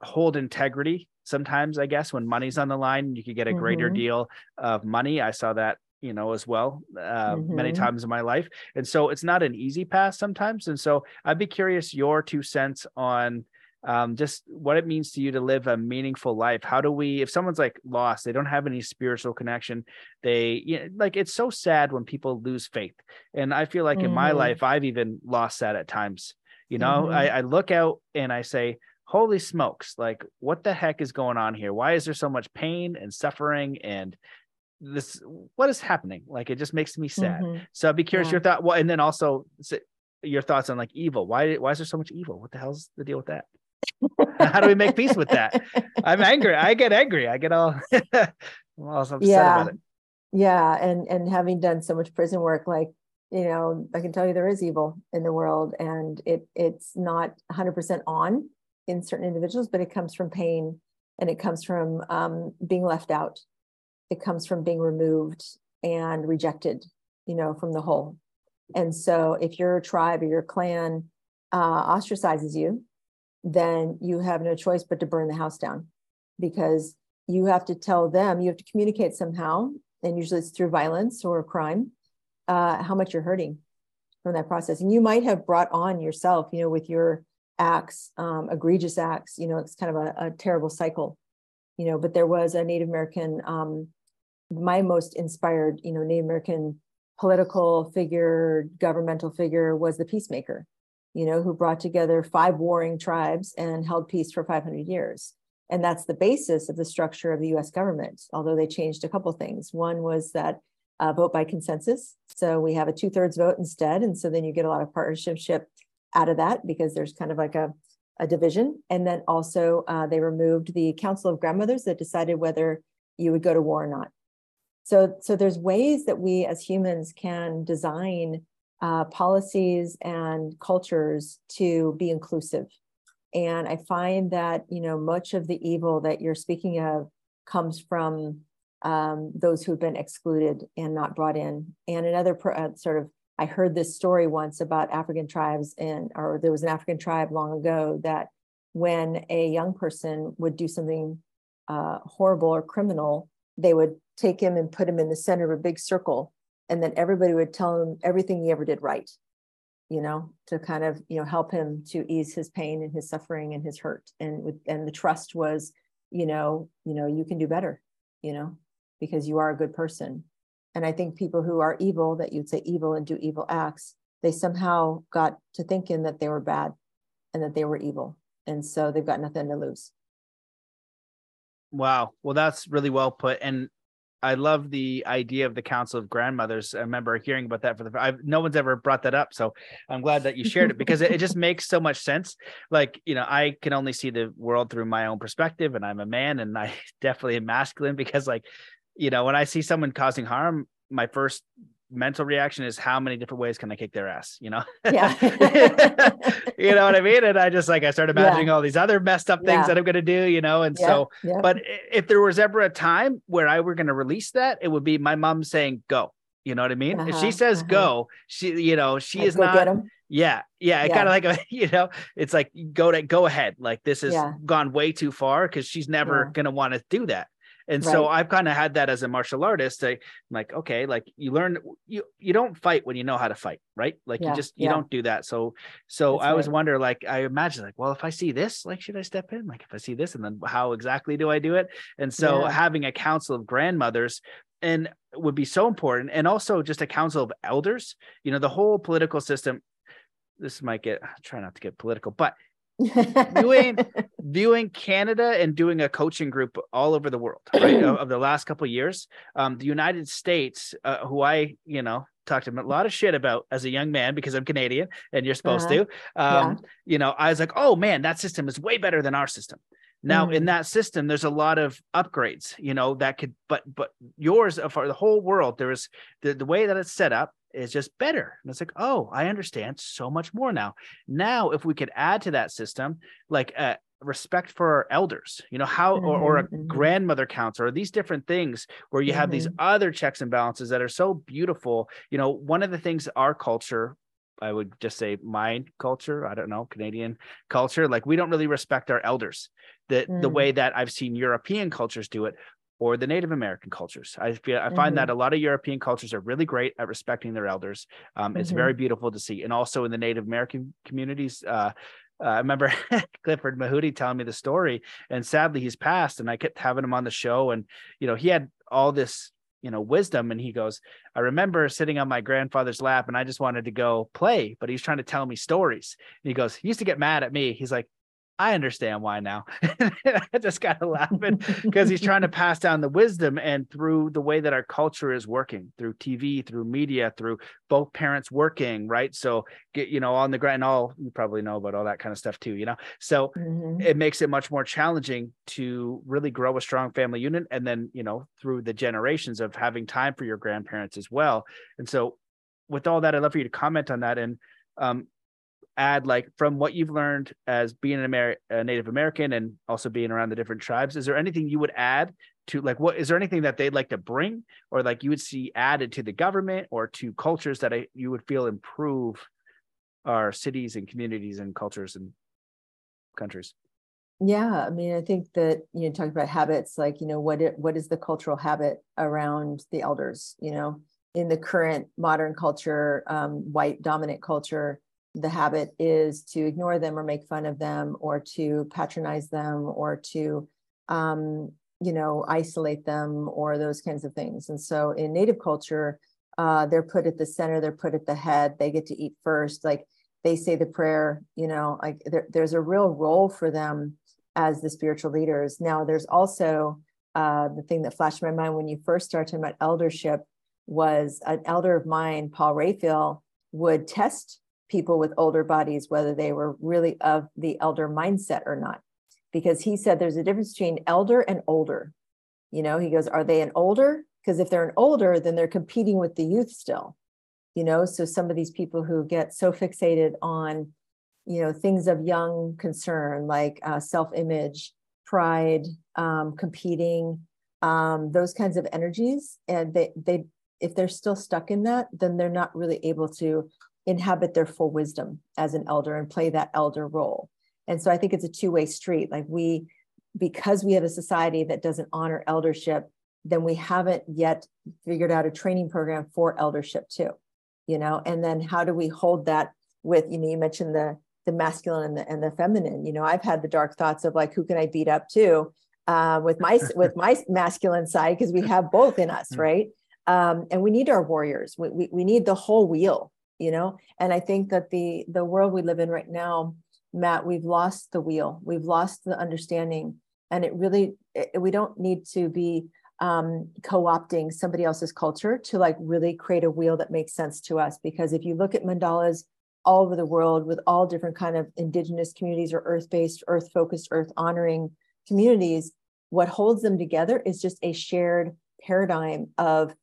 hold integrity sometimes i guess when money's on the line you could get a greater deal of money i saw that you know as well uh, mm-hmm. many times in my life and so it's not an easy path sometimes and so i'd be curious your two cents on um, just what it means to you to live a meaningful life how do we if someone's like lost they don't have any spiritual connection they you know, like it's so sad when people lose faith and i feel like mm-hmm. in my mm-hmm. life i've even lost that at times you know mm-hmm. I, I look out and i say holy smokes like what the heck is going on here why is there so much pain and suffering and this what is happening? Like it just makes me sad. Mm-hmm. so i'd be curious yeah. your thought well and then also your thoughts on like evil. Why why is there so much evil? What the hell's the deal with that? [LAUGHS] How do we make peace with that? [LAUGHS] I'm angry. I get angry. I get all, [LAUGHS] all upset yeah. about it. Yeah and and having done so much prison work like you know i can tell you there is evil in the world and it it's not 100% on in certain individuals but it comes from pain and it comes from um, being left out it comes from being removed and rejected, you know, from the whole. And so if your tribe or your clan uh, ostracizes you, then you have no choice but to burn the house down because you have to tell them, you have to communicate somehow, and usually it's through violence or crime, uh, how much you're hurting from that process. And you might have brought on yourself, you know, with your acts, um, egregious acts, you know, it's kind of a, a, terrible cycle, you know, but there was a Native American um, my most inspired, you know, Native American political figure, governmental figure was the peacemaker, you know, who brought together five warring tribes and held peace for 500 years. And that's the basis of the structure of the US government, although they changed a couple things. One was that uh, vote by consensus. So we have a two thirds vote instead. And so then you get a lot of partnership out of that because there's kind of like a, a division. And then also uh, they removed the Council of Grandmothers that decided whether you would go to war or not. So, so there's ways that we as humans can design uh, policies and cultures to be inclusive. And I find that you know much of the evil that you're speaking of comes from um, those who've been excluded and not brought in. And another uh, sort of, I heard this story once about African tribes, and or there was an African tribe long ago that when a young person would do something uh, horrible or criminal, they would take him and put him in the center of a big circle and then everybody would tell him everything he ever did right you know to kind of you know help him to ease his pain and his suffering and his hurt. And with and the trust was you know you know you can do better you know because you are a good person. And i think people who are evil that you'd say evil and do evil acts they somehow got to thinking that they were bad and that they were evil. And so they've got nothing to lose Wow. Well, that's really well put. And I love the idea of the Council of Grandmothers. I remember hearing about that for the. I've, no one's ever brought that up, so I'm glad that you shared it because it, it, just [LAUGHS] makes so much sense. Like you know, I can only see the world through my own perspective, and I'm a man, and I [LAUGHS] definitely am masculine because, like, you know, when I see someone causing harm, my first mental reaction is how many different ways can I kick their ass? You know? Yeah. [LAUGHS] you know what I mean? And I just like I started imagining yeah. all these other messed up things yeah. that I'm gonna do, you know. And yeah. so, but if there was ever a time where I were gonna release that, it would be my mom saying, "Go." You know what I mean? Uh-huh, if she uh-huh, says uh-huh. go, she, you know, she like, is not. Yeah, yeah. It kind of like a, [LAUGHS] you know, it's like go to go ahead. Like this has gone way too far because she's never yeah. gonna want to do that. And right. so I've kind of had that as a martial artist. I, am like, okay, like you learn, you you don't fight when you know how to fight, right? Like you just you don't do that. So so That's I always right. wonder, like I imagine, like, well, if I see this, like, should I step in? Like, if I see this, and then how exactly do I do it? And so having a council of grandmothers and would be so important and also just a council of elders you know the whole political system this might get try not to get political but viewing [LAUGHS] viewing canada and doing a coaching group all over the world [CLEARS THROAT] right of, the last couple years um, the united states uh, who i you know talked a lot of shit about as a young man because i'm canadian and you're supposed uh-huh. to um, yeah. you know i was like oh man that system is way better than our system now mm. in that system, there's a lot of upgrades, you know, that could, but but yours uh, for the whole world, there is the, the way that it's set up is just better. And it's like, oh, I understand so much more now. Now, if we could add to that system, like uh, respect for our elders, you know, how or, or a mm-hmm, mm-hmm. grandmother counts or these different things where you mm-hmm. have these mm-hmm. other checks and balances that are so beautiful. You know, one of the things our culture I would just say my culture, I don't know, Canadian culture, like we don't really respect our elders the mm. the way that I've seen European cultures do it or the Native American cultures. I feel I find mm-hmm. that a lot of European cultures are really great at respecting their elders. Um, mm-hmm. It's very beautiful to see, and also in the Native American communities. Uh, uh, I remember [LAUGHS] Clifford Mahooty telling me the story, and sadly he's passed. And I kept having him on the show, and you know he had all this you know wisdom, and he goes, "I remember sitting on my grandfather's lap, and I just wanted to go play, but he's trying to tell me stories." And he goes, he used to get mad at me. He's like, I understand why now. [LAUGHS] I just got to laughing [LAUGHS] because he's trying to pass down the wisdom and through the way that our culture is working through TV, through media, through both parents working, right? So get, you know, on the ground, all you probably know about all that kind of stuff too, you know? So mm-hmm. it makes it much more challenging to really grow a strong family unit. And then, you know, through the generations of having time for your grandparents as well. And so with all that, I'd love for you to comment on that. And um, add like from what you've learned as being an Amer- a Native American and also being around the different tribes, is there anything you would add to like what is there anything that they'd like to bring or like you would see added to the government or to cultures that I, you would feel improve our cities and communities and cultures and countries? Yeah, I mean, I think that you know, talk about habits, like you know, what it, what is the cultural habit around the elders? You know, in the current modern culture, um, white dominant culture, the habit is to ignore them or make fun of them or to patronize them or to um, you know isolate them or those kinds of things. And so in native culture uh, they're put at the center they're put at the head they get to eat first. Like they say the prayer you know like there, there's a real role for them as the spiritual leaders. Now there's also uh, the thing that flashed my mind when you first started talking about eldership was an elder of mine paul rayfield would test people with older bodies whether they were really of the elder mindset or not. Because he said there's a difference between elder and older. You know he goes are they an older? Because if they're an older then they're competing with the youth still. You know so some of these people who get so fixated on you know things of young concern like uh, self-image pride um, competing um, those kinds of energies and they they if they're still stuck in that then they're not really able to inhabit their full wisdom as an elder and play that elder role. And so I think it's a two way street. Like we, because we have a society that doesn't honor eldership, then we haven't yet figured out a training program for eldership too, you know. And then how do we hold that with, you know, you mentioned the the masculine and the, and the feminine. You know, I've had the dark thoughts of like, who can I beat up to uh, with my [LAUGHS] with my masculine side because we have both in us, mm. right? Um, and we need our warriors. We, we, we need the whole wheel you know? And i think that the the world we live in right now matt we've lost the wheel we've lost the understanding and it really it, we don't need to be um, co-opting somebody else's culture to like really create a wheel that makes sense to us because if you look at mandalas all over the world with all different kind of indigenous communities or earth-based earth-focused earth honoring communities what holds them together is just a shared paradigm of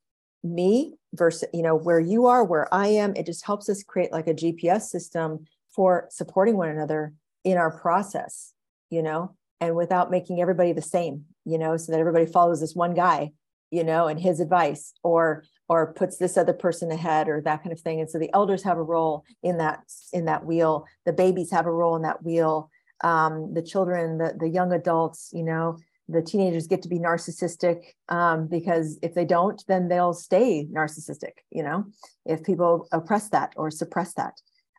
me versus you know where you are where i am it just helps us create like a gps system for supporting one another in our process you know and without making everybody the same you know so that everybody follows this one guy you know and his advice or or puts this other person ahead or that kind of thing. And so the elders have a role in that in that wheel. The babies have a role in that wheel. Um, the children the, the young adults you know the teenagers get to be narcissistic um, because if they don't then they'll stay narcissistic you know if people oppress that or suppress that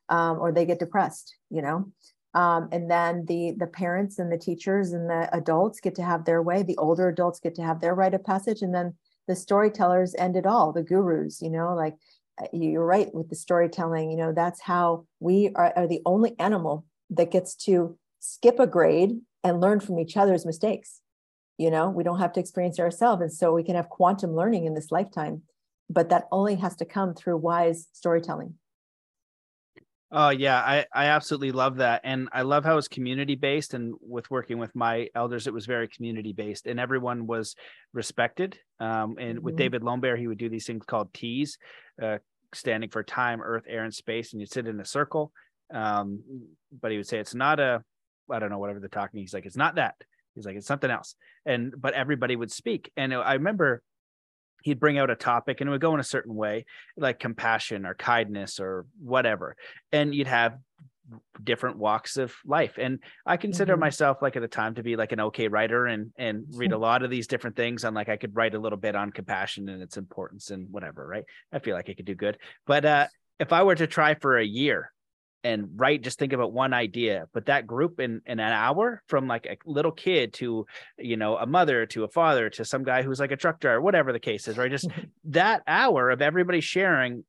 um, or they get depressed you know. Um, and then the the parents and the teachers and the adults get to have their way the older adults get to have their rite of passage and then the storytellers end it all the gurus you know like uh, you're right with the storytelling you know that's how we are, are the only animal that gets to skip a grade and learn from each other's mistakes you know we don't have to experience it ourselves and so we can have quantum learning in this lifetime but that only has to come through wise storytelling Oh yeah, I, I absolutely love that. And I love how it's community based. And with working with my elders, it was very community based and everyone was respected. Um, and mm-hmm. with David Lombear, he would do these things called T's, uh, standing for time, earth, air, and space. And you'd sit in a circle. Um, but he would say, it's not a, I don't know, whatever the talking. He's like, it's not that. He's like, it's something else. And, but everybody would speak. And I remember he'd bring out a topic and it would go in a certain way like compassion or kindness or whatever and you'd have different walks of life and i consider mm-hmm. myself like at the time to be like an okay writer and and read a lot of these different things and like i could write a little bit on compassion and its importance and whatever right i feel like i could do good but uh if i were to try for a year and write just think about one idea but that group in, in an hour from like a little kid to you know a mother to a father to some guy who's like a truck driver whatever the case is right just [LAUGHS] that hour of everybody sharing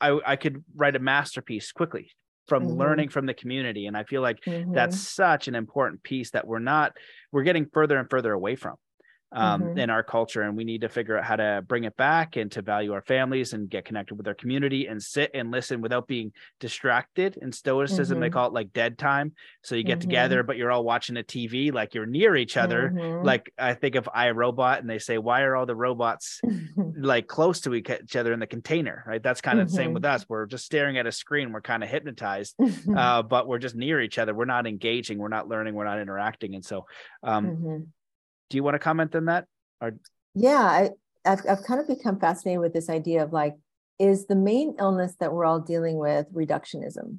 i i could write a masterpiece quickly from mm-hmm. learning from the community and i feel like mm-hmm. that's such an important piece that we're not we're getting further and further away from um, mm-hmm. in our culture and we need to figure out how to bring it back and to value our families and get connected with our community and sit and listen without being distracted. In stoicism mm-hmm. they call it like dead time. So you get mm-hmm. together but you're all watching a tv like you're near each other. Mm-hmm. like i think of I, Robot and they say why are all the robots [LAUGHS] like close to each other in the container? Right? That's kind of the same mm-hmm. with us. We're just staring at a screen. We're kind of hypnotized [LAUGHS] uh, but we're just near each other. We're not engaging. We're not learning. We're not interacting. And so um, do you want to comment on that? Or yeah, I, I've I've kind of become fascinated with this idea of like, is the main illness that we're all dealing with reductionism?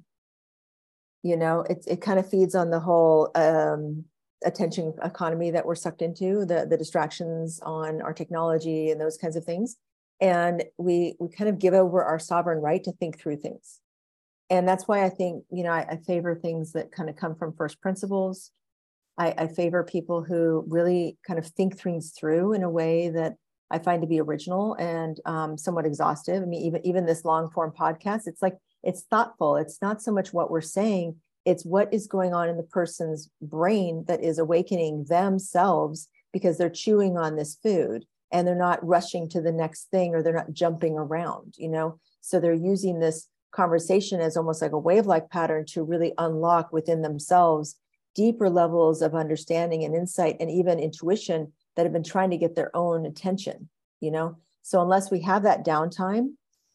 You know, it it kind of feeds on the whole um, attention economy that we're sucked into, the the distractions on our technology and those kinds of things, and we we kind of give over our sovereign right to think through things, and that's why I think you know I, I favor things that kind of come from first principles I, I favor people who really kind of think things through in a way that I find to be original and um, somewhat exhaustive. I mean, even even this long form podcast, it's like it's thoughtful. It's not so much what we're saying; it's what is going on in the person's brain that is awakening themselves because they're chewing on this food and they're not rushing to the next thing or they're not jumping around. You know, so they're using this conversation as almost like a wave like pattern to really unlock within themselves deeper levels of understanding and insight and even intuition that have been trying to get their own attention you know? So unless we have that downtime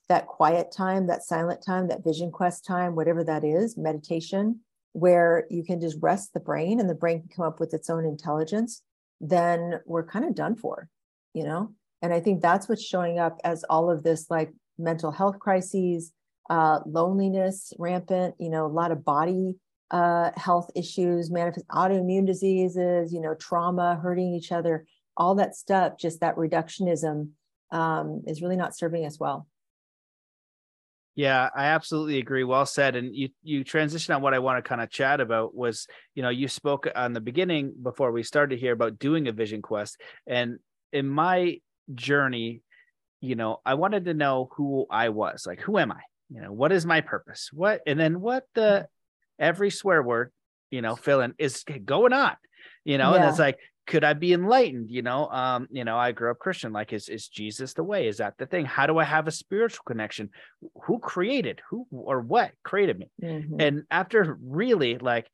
that quiet time that silent time that vision quest time whatever that is meditation where you can just rest the brain and the brain can come up with its own intelligence then we're kind of done for you know? And i think that's what's showing up as all of this like mental health crises uh, loneliness rampant you know a lot of body uh, health issues, manifest autoimmune diseases, you know, trauma, hurting each other, all that stuff, just that reductionism um, is really not serving us well. Yeah, I absolutely agree. Well said. And you you transition on what I want to kind of chat about was, you know, you spoke on the beginning before we started here about doing a vision quest. And in my journey, you know, I wanted to know who I was. Like, who am I? You know, what is my purpose? What and then what the every swear word, you know, fill in is going on, you know, yeah. and it's like, could I be enlightened? You know, um, you know, I grew up Christian. Like, is is Jesus the way? Is that the thing? How do I have a spiritual connection? Who created who or what created me? Mm-hmm. And after really like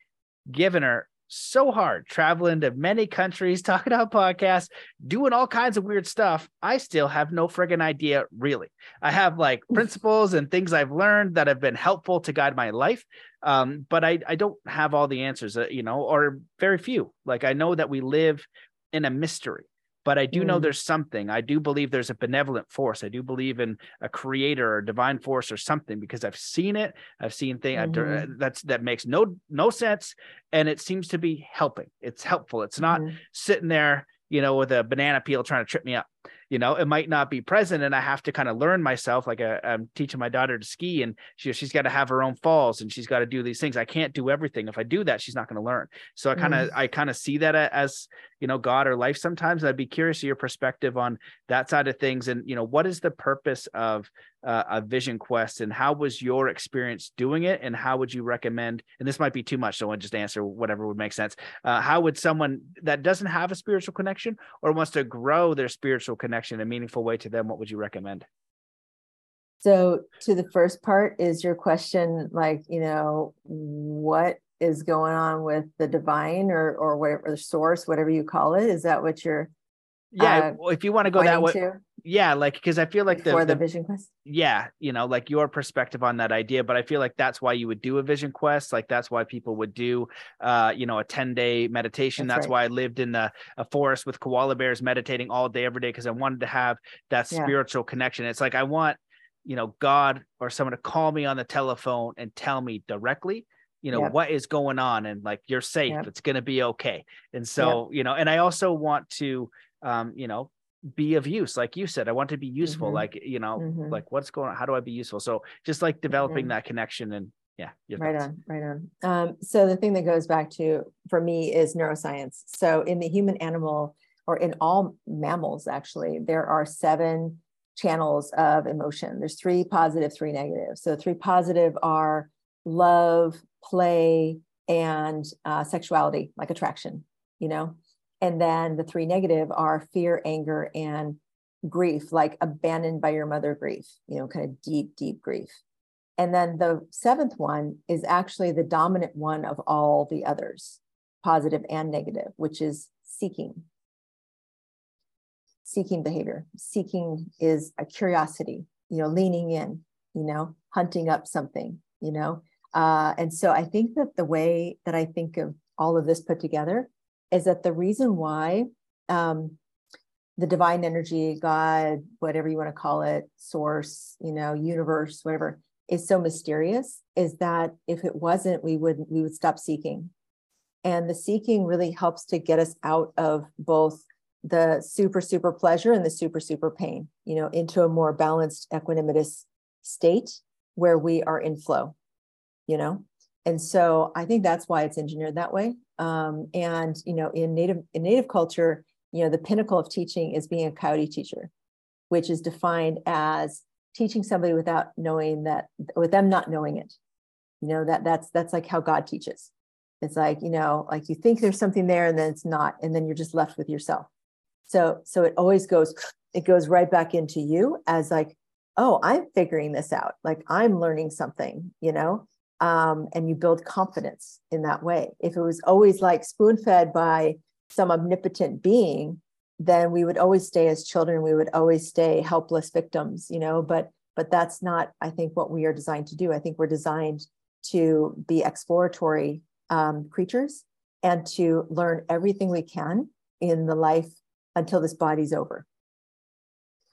giving her so hard traveling to many countries, [LAUGHS] talking about podcasts, doing all kinds of weird stuff. I still have no friggin' idea, really. I have like principles and things I've learned that have been helpful to guide my life. Um, but I, I don't have all the answers, uh, you know, or very few. Like I know that we live in a mystery but I do mm. know there's something. I do believe there's a benevolent force. I do believe in a creator or divine force or something because I've seen it. I've seen things uh, mm-hmm. that's that makes no no sense, and it seems to be helping. It's helpful. It's not mm-hmm. sitting there, you know, with a banana peel trying to trip me up you know it might not be present and i have to kind of learn myself like uh, I, am teaching my daughter to ski and she, she's got to have her own falls and she's got to do these things. I can't do everything. If i do that she's not going to learn. So i kind of mm. i kind of see that as you know god or life sometimes. I'd be curious of your perspective on that side of things and you know what is the purpose of uh, a vision quest and how was your experience doing it and how would you recommend and this might be too much so i just answer whatever would make sense uh, how would someone that doesn't have a spiritual connection or wants to grow their spiritual connection in a meaningful way to them what would you recommend? So to the first part is your question like you know what is going on with the divine or or whatever the source whatever you call it? Is that what you're yeah uh, if you want to go that way to? yeah like because i feel like the, the, the, vision quest yeah you know like your perspective on that idea but i feel like that's why you would do a vision quest like that's why people would do uh you know a 10 day meditation that's, that's right. why i lived in the a forest with koala bears meditating all day every day because i wanted to have that yeah. spiritual connection it's like i want you know god or someone to call me on the telephone and tell me directly you know yep. what is going on and like you're safe yep. it's going to be okay and so yep. you know and i also want to um, you know, be of use like you said i want to be useful mm-hmm. like you know mm-hmm. like what's going on? How do i be useful? So just like developing that connection and yeah right thoughts. on right on. Um, so the thing that goes back to for me is neuroscience. So in the human animal or in all mammals actually there are seven channels of emotion. There's three positive three negative. So three positive are love play and uh, sexuality like attraction you know and then the three negative are fear, anger, and grief, like abandoned by your mother grief, you know, kind of deep, deep grief. And then the seventh one is actually the dominant one of all the others, positive and negative, which is seeking. Seeking behavior. Seeking is a curiosity, you know, leaning in, you know, hunting up something, you know. Uh, and so I think that the way that I think of all of this put together is that the reason why um, the divine energy, God, whatever you want to call it, source, you know, universe, whatever, is so mysterious is that if it wasn't, we would we would stop seeking. And the seeking really helps to get us out of both the super, super pleasure and the super, super pain, you know, into a more balanced, equanimitous state where we are in flow, you know? And so I think that's why it's engineered that way. Um, and you know, in native in native culture, you know, the pinnacle of teaching is being a coyote teacher, which is defined as teaching somebody without knowing that, with them not knowing it. You know, that that's that's like how God teaches. It's like, you know, like you think there's something there and then it's not, and then you're just left with yourself. So so it always goes, it goes right back into you as like, oh, I'm figuring this out. Like I'm learning something, you know um, and you build confidence in that way. If it was always like spoon fed by some omnipotent being, then we would always stay as children. We would always stay helpless victims, you know. But but that's not, I think, what we are designed to do. I think we're designed to be exploratory um, creatures and to learn everything we can in the life until this body's over.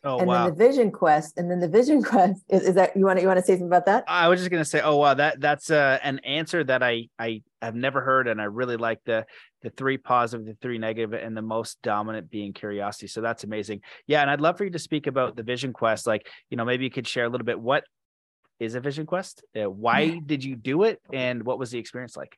Oh, and wow. then the vision quest and then the vision [LAUGHS] quest is, is that you want to you want to say something about that? I was just going to say oh wow that that's uh, an answer that i i have never heard and i really like the the three positive the three negative and the most dominant being curiosity so that's amazing. Yeah and i'd love for you to speak about the vision quest like you know maybe you could share a little bit what is a vision quest? Uh, why did you do it and what was the experience like?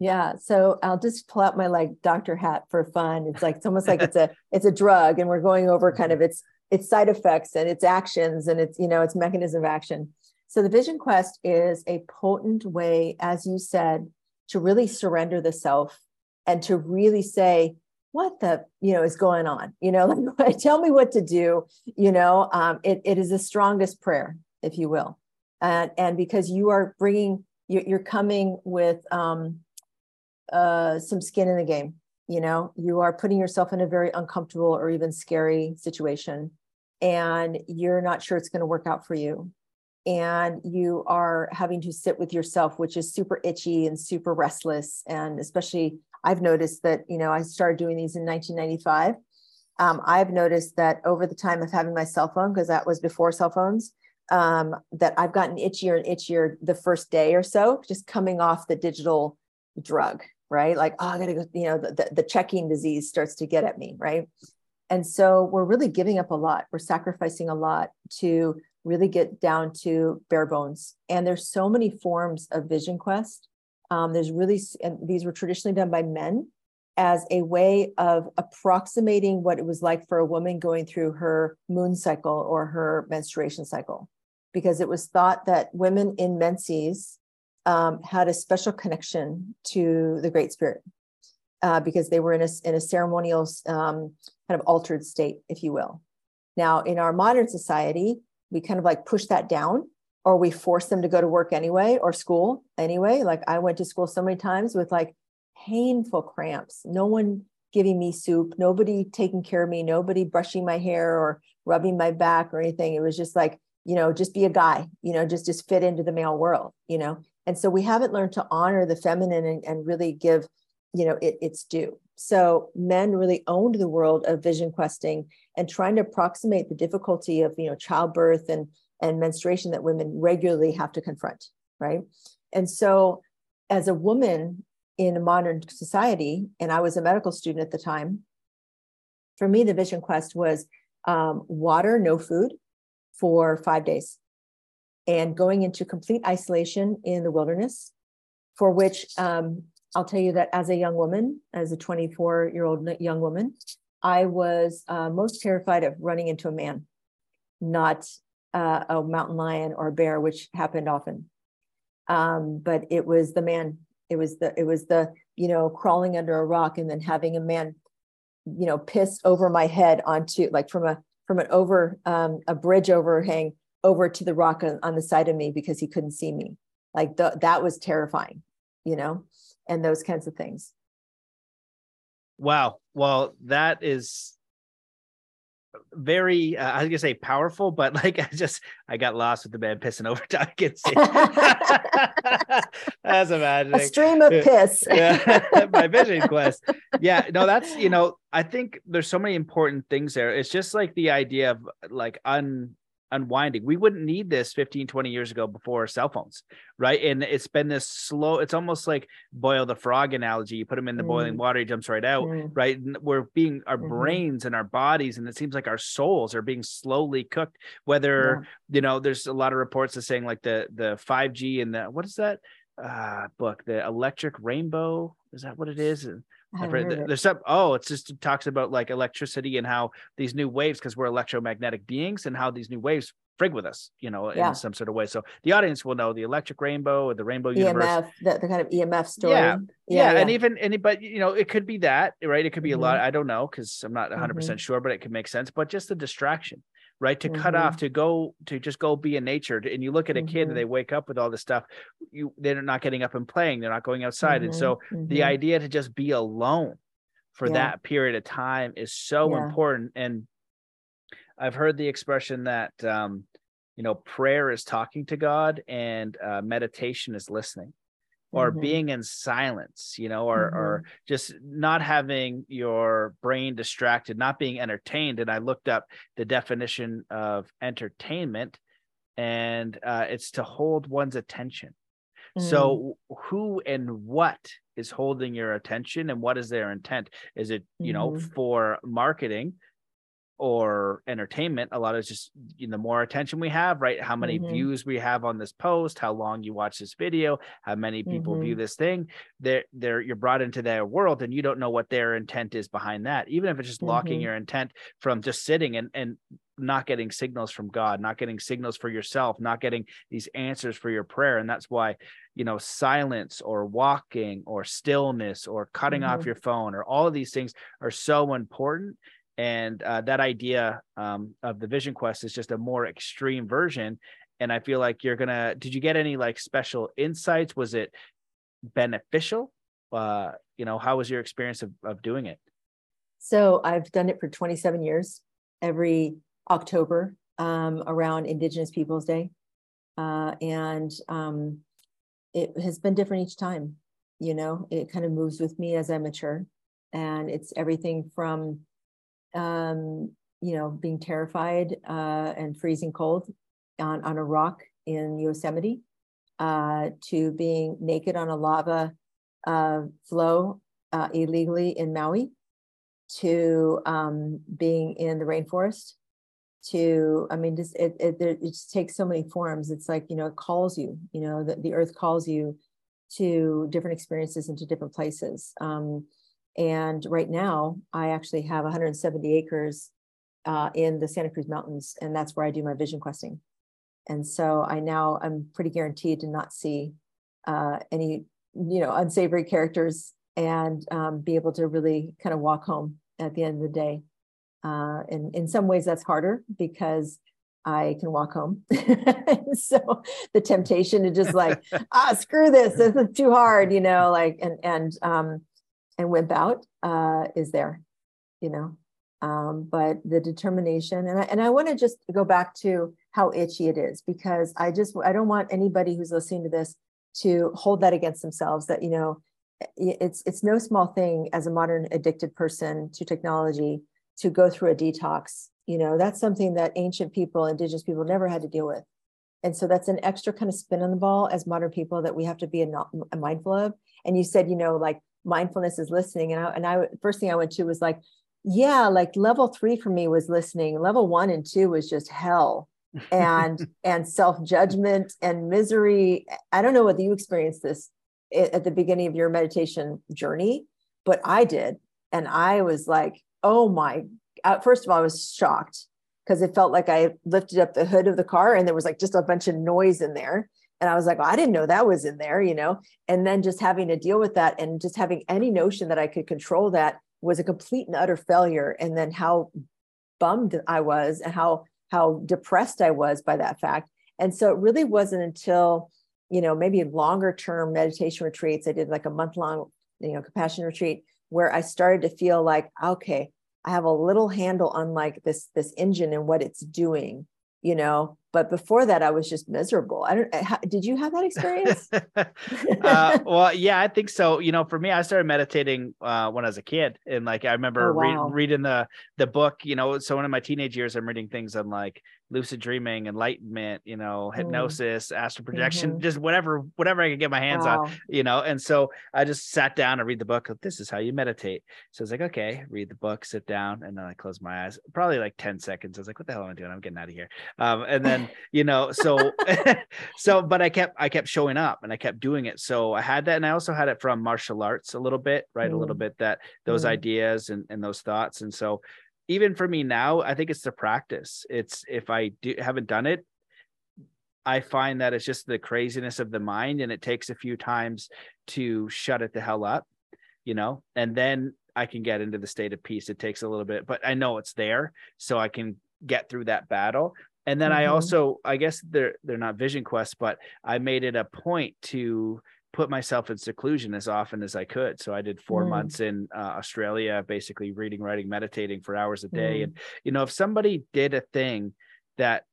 Yeah so i'll just pull out my like doctor hat for fun. It's like it's almost like it's a it's a drug and we're going over kind of [LAUGHS] its its side effects and its actions and its you know its mechanism of action. So the vision quest is a potent way as you said to really surrender the self and to really say what the you know is going on? You know [LAUGHS] like tell me what to do you know um, it, it is the strongest prayer if you will. And and because you are bringing you're coming with um, uh, some skin in the game. You know, you are putting yourself in a very uncomfortable or even scary situation, and you're not sure it's going to work out for you. And you are having to sit with yourself, which is super itchy and super restless. And especially, I've noticed that, you know, I started doing these in 1995. Um, I've noticed that over the time of having my cell phone, because that was before cell phones, um, that I've gotten itchier and itchier the first day or so, just coming off the digital drug, right? Like, oh, I gotta go, you know, the, the checking disease starts to get at me, right? And so we're really giving up a lot. We're sacrificing a lot to really get down to bare bones. And there's so many forms of Vision Quest. Um, there's really, and these were traditionally done by men as a way of approximating what it was like for a woman going through her moon cycle or her menstruation cycle because it was thought that women in menses um, had a special connection to the Great Spirit uh, because they were in a, in a ceremonial um, kind of altered state, if you will. Now, in our modern society, we kind of like push that down or we force them to go to work anyway or school anyway. Like I went to school so many times with like painful cramps, no one giving me soup, nobody taking care of me, nobody brushing my hair or rubbing my back or anything. It was just like, you know just be a guy you know just just fit into the male world you know and so we haven't learned to honor the feminine and, and really give you know it, its due. So men really owned the world of vision questing and trying to approximate the difficulty of you know childbirth and and menstruation that women regularly have to confront right? And so as a woman in a modern society and i was a medical student at the time for me the vision quest was um, water no food for five days and going into complete isolation in the wilderness, for which um, I'll tell you that as a young woman, as a 24 year old young woman, I was uh, most terrified of running into a man, not uh, a mountain lion or a bear, which happened often. Um, but it was the man. It was the it was the you know crawling under a rock and then having a man, you know, piss over my head onto like from a from an over um, a bridge overhang over to the rock on, on, the side of me because he couldn't see me. Like the, that was terrifying, you know, and those kinds of things. Wow. Well, that is very uh, I was gonna say powerful, but like [LAUGHS] I just I got lost with the man pissing over [LAUGHS] Dawkins. [LAUGHS] That's imagining a stream of piss. yeah, my vision quest. Yeah, no, that's you know I think there's so many important things there. It's just like the idea of like un unwinding. We wouldn't need this 15, 20 years ago before cell phones, right? And it's been this slow, it's almost like boil the frog analogy. You put him in the mm. boiling water, he jumps right out, mm. right? And we're being our mm-hmm. brains and our bodies, and it seems like our souls are being slowly cooked. Whether, yeah. you know, there's a lot of reports of saying like the the 5G and the what is that uh book, the electric rainbow? Is that what it is? I've there's some oh it's just it talks about like electricity and how these new waves because we're electromagnetic beings and how these new waves frig with us you know yeah. in some sort of way so the audience will know the electric rainbow or the rainbow universe the, the kind of emf story yeah. yeah, yeah and even any but you know it could be that right it could be mm-hmm. a lot mm-hmm. i don't know because i'm not 100% mm hmm sure but it could make sense but just the distraction right to mm-hmm. cut off mm-hmm. to go to just go be in nature and you look at a kid and mm-hmm. they wake up with all this stuff you they're not getting up and playing they're not going outside and so the mm-hmm. idea to just be alone for yeah. that period of time is so yeah. important and i've heard the expression that um you know prayer is talking to god and uh, meditation is listening or mm-hmm. being in silence you know or mm-hmm. or just not having your brain distracted not being entertained and i looked up the definition of entertainment and uh, it's to hold one's attention mm-hmm. so who and what is holding your attention and what is their intent is it you know mm-hmm. for marketing or entertainment a lot of just you know, the more attention we have right how many mm-hmm. views we have on this post how long you watch this video how many people mm-hmm. view this thing they're they're you're brought into their world and you don't know what their intent is behind that even if it's just mm-hmm. blocking your intent from just sitting and and not getting signals from god not getting signals for yourself not getting these answers for your prayer and that's why you know silence or walking or stillness or cutting off mm-hmm. your phone or all of these things are so important and uh, that idea um, of the vision quest is just a more extreme version and i feel like you're gonna did you get any like special insights was it beneficial uh, you know, how was your experience of, of doing it? So I've done it for 27 years, every October um, around Indigenous Peoples Day. Uh, and um, it has been different each time. You know, it kind of moves with me as I mature. And it's everything from, um, you know, being terrified uh, and freezing cold on, on a rock in Yosemite uh, to being naked on a lava uh, flow uh, illegally in Maui to um, being in the rainforest to i mean just it, it, it just takes so many forms. It's like you know it calls you you know the, the earth calls you to different experiences and to different places. Um, and right now i actually have 170 acres uh, in the santa cruz mountains and that's where i do my vision questing and so i now i'm pretty guaranteed to not see uh, any you know unsavory characters and um, be able to really kind of walk home at the end of the day uh, and in some ways that's harder because I can walk home. [LAUGHS] so the temptation to just like, [LAUGHS] ah, screw this, this is too hard, you know, like, and, and, um, and wimp out, uh, is there, you know, um, but the determination and I, and I want to just go back to how itchy it is because I just, I don't want anybody who's listening to this to hold that against themselves that, you know, it's, it's no small thing as a modern addicted person to technology to go through a detox. You know, that's something that ancient people, indigenous people never had to deal with. And so that's an extra kind of spin on the ball as modern people that we have to be a, a mindful of. And you said, you know, like mindfulness is listening. And I, and I, first thing I went to was like, yeah, like level three for me was listening. Level one and two was just hell and, [LAUGHS] and self-judgment and misery. I don't know whether you experienced this at the beginning of your meditation journey, but I did. And I was like, oh my, uh, first of all, I was shocked because it felt like I lifted up the hood of the car and there was like just a bunch of noise in there. And I was like, oh, I didn't know that was in there, you know? And then just having to deal with that and just having any notion that I could control that was a complete and utter failure. And then how bummed I was and how how depressed I was by that fact. And so it really wasn't until, you know, maybe longer term meditation retreats. I did like a month long, you know, compassion retreat where I started to feel like, okay, I have a little handle on like this this engine and what it's doing, you know. But before that, I was just miserable. I don't. How, did you have that experience? [LAUGHS] uh, well, yeah, I think so. You know, for me, I started meditating uh, when I was a kid, and like I remember oh, wow. re- reading the the book. You know, so in my teenage years, I'm reading things on like lucid dreaming, enlightenment, you know, mm. hypnosis, mm. astral projection, mm-hmm. just whatever, whatever I could get my hands wow. on, you know. And so I just sat down and read the book. This is how you meditate. So I was like, okay, read the book, sit down, and then I closed my eyes. Probably like 10 seconds. I was like, what the hell am I doing? I'm getting out of here. Um, and then, [LAUGHS] you know, so [LAUGHS] so but I kept I kept showing up and I kept doing it. So I had that, and I also had it from martial arts a little bit, right? Mm. A little mm. bit that those mm. ideas and, and those thoughts. And so even for me now, I think it's the practice. It's if I do haven't done it, I find that it's just the craziness of the mind, and it takes a few times to shut it the hell up, you know, and then I can get into the state of peace. It takes a little bit, but I know it's there, so I can get through that battle. And then mm-hmm. I also, I guess they're they're not vision quests, but I made it a point to put myself in seclusion as often as I could. So I did four mm. months in uh, Australia, basically reading, writing, meditating for hours a day. Mm. And, you know, if somebody did a thing that,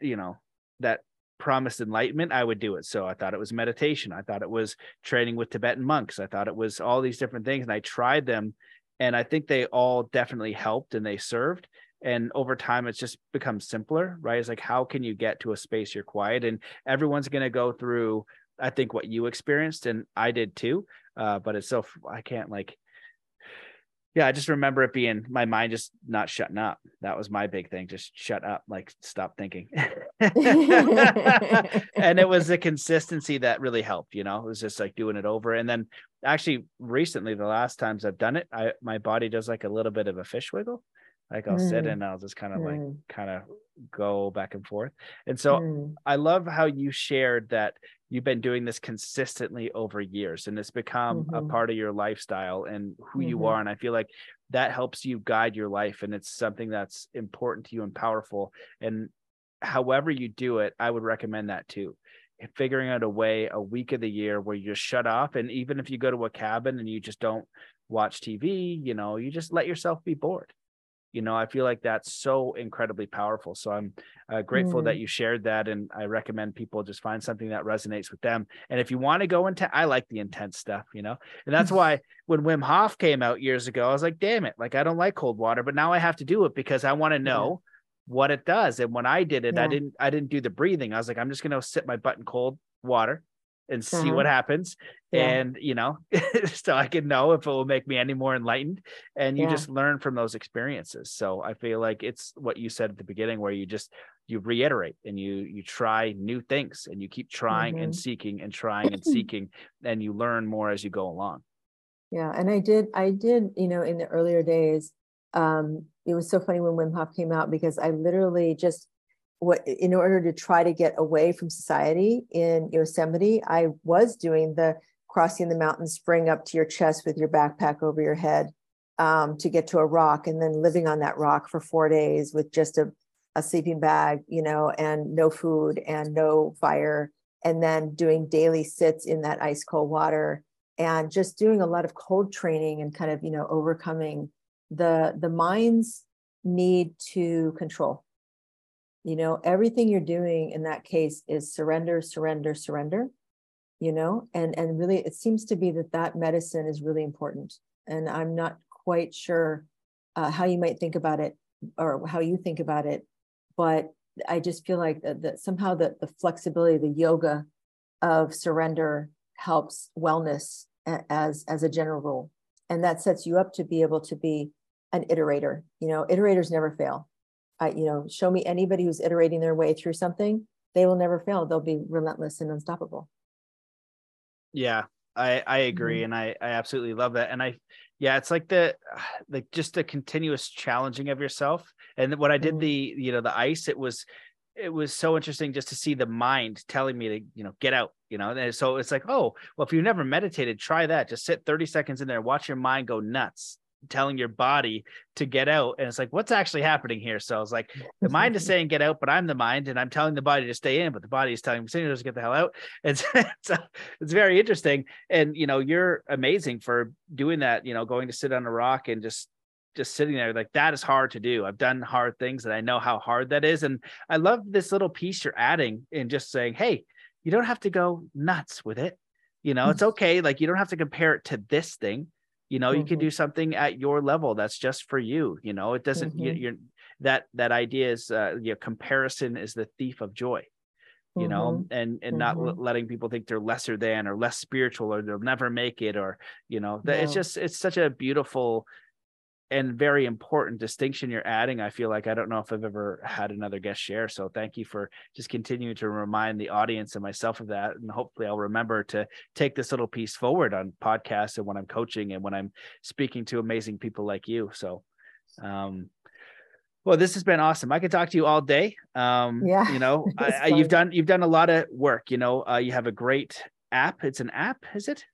you know, that promised enlightenment, I would do it. So I thought it was meditation. I thought it was training with Tibetan monks. I thought it was all these different things. And I tried them. And I think they all definitely helped and they served and over time it's just become simpler right it's like how can you get to a space you're quiet and everyone's going to go through I think what you experienced and I did too. Uh, but it's so I can't like yeah, I just remember it being my mind just not shutting up. That was my big thing. Just shut up, like stop thinking. [LAUGHS] [LAUGHS] and it was the consistency that really helped, you know, it was just like doing it over. And then actually recently, the last times I've done it, I my body does like a little bit of a fish wiggle. Like I'll mm. sit and I'll just kind of mm. like kind of go back and forth. And so mm. I love how you shared that you've been doing this consistently over years and it's become mm-hmm. a part of your lifestyle and who mm-hmm. you are and i feel like that helps you guide your life and it's something that's important to you and powerful and however you do it i would recommend that too figuring out a way a week of the year where you just shut off. And even if you go to a cabin and you just don't watch TV, you know, you just let yourself be bored. You know, I feel like that's so incredibly powerful. So I'm uh, grateful mm. that you shared that. And I recommend people just find something that resonates with them. And if you want to go into, I like the intense stuff, you know, and that's [LAUGHS] why when Wim Hof came out years ago, I was like, damn it, like I don't like cold water, but now I have to do it because I want to know. Yeah what it does. And when I did it, yeah. I didn't I didn't do the breathing. I was like, I'm just gonna sit my butt in cold water and see uh-huh. what happens. Yeah. And you know, [LAUGHS] so I can know if it will make me any more enlightened. And you yeah. just learn from those experiences. So I feel like it's what you said at the beginning, where you just you reiterate and you you try new things and you keep trying mm-hmm. and seeking and trying and [CLEARS THROAT] seeking and you learn more as you go along. Yeah. And I did, I did, you know, in the earlier days, um, it was so funny when Wim Hof came out because I literally just what in order to try to get away from society in Yosemite, I was doing the crossing the mountain, spring up to your chest with your backpack over your head um, to get to a rock, and then living on that rock for four days with just a, a sleeping bag, you know, and no food and no fire, and then doing daily sits in that ice cold water and just doing a lot of cold training and kind of you know overcoming the the mind's need to control you know everything you're doing in that case is surrender surrender surrender you know and and really it seems to be that that medicine is really important and i'm not quite sure uh, how you might think about it or how you think about it but i just feel like that, that somehow that the flexibility the yoga of surrender helps wellness as as a general rule and that sets you up to be able to be an iterator you know iterators never fail i you know show me anybody who's iterating their way through something they will never fail they'll be relentless and unstoppable yeah i i agree mm-hmm. and i i absolutely love that and i yeah it's like the [SIGHS] like just the continuous challenging of yourself and when i did mm-hmm. the you know the ice it was it was so interesting just to see the mind telling me to you know get out you know and so it's like oh well if you've never meditated try that just sit 30 seconds in there watch your mind go nuts telling your body to get out and it's like what's actually happening here? So it's like the mind is [LAUGHS] saying get out but i'm the mind and i'm telling the body to stay in but the body is telling me to get the hell out. [LAUGHS] It's it's, it's very interesting and you know you're amazing for doing that you know going to sit on a rock and just just sitting there like that is hard to do. I've done hard things and i know how hard that is and i love this little piece you're adding in just saying hey you don't have to go nuts with it you know it's [LAUGHS] okay like you don't have to compare it to this thing you know mm-hmm. you can do something at your level that's just for you you know it doesn't mm-hmm. you, are that that idea is uh you know comparison is the thief of joy you mm-hmm. know and and not l- mm-hmm. letting people think they're lesser than or less spiritual or they'll never make it or you know that it's just it's such a beautiful and very important distinction you're adding. I feel like I don't know if I've ever had another guest share. So thank you for just continuing to remind the audience and myself of that. And hopefully I'll remember to take this little piece forward on podcasts and when I'm coaching and when I'm speaking to amazing people like you. So um well, this has been awesome. I could talk to you all day. Um, yeah, you know, [LAUGHS] I, I, you've done you've done a lot of work. You know, uh, you have a great app. It's an app, is it?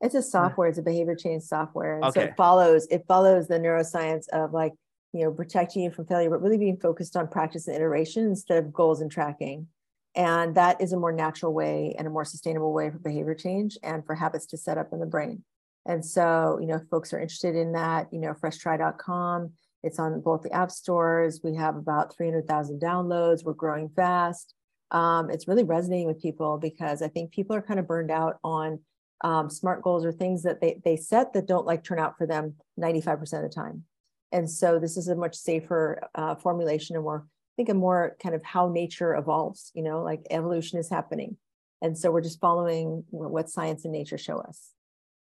It's a software. It's a behavior change software. And okay. so it follows it follows the neuroscience of like you know protecting you from failure, but really being focused on practice and iteration instead of goals and tracking. And that is a more natural way and a more sustainable way for behavior change and for habits to set up in the brain. And so, you know, if folks are interested in that, you know, freshtri.com. It's on both the app stores. We have about 300,000 downloads. We're growing fast. Um, it's really resonating with people because I think people are kind of burned out on um, smart goals are things that they, they set that don't like turn out for them 95% of the time. And so this is a much safer uh, formulation and more, I think a more kind of how nature evolves, you know, like evolution is happening. And so we're just following what science and nature show us.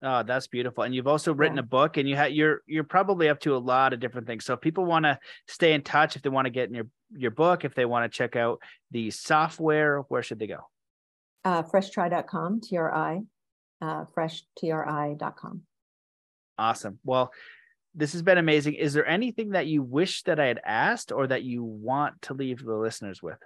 Oh, that's beautiful. And you've also written yeah. a book and you have you're you're probably up to a lot of different things. So if people want to stay in touch, if they want to get in your your book, if they want to check out the software, where should they go? Uh, freshtri.com, T R I uh, freshtri.com. Awesome. Well, this has been amazing. Is there anything that you wish that I had asked or that you want to leave the listeners with?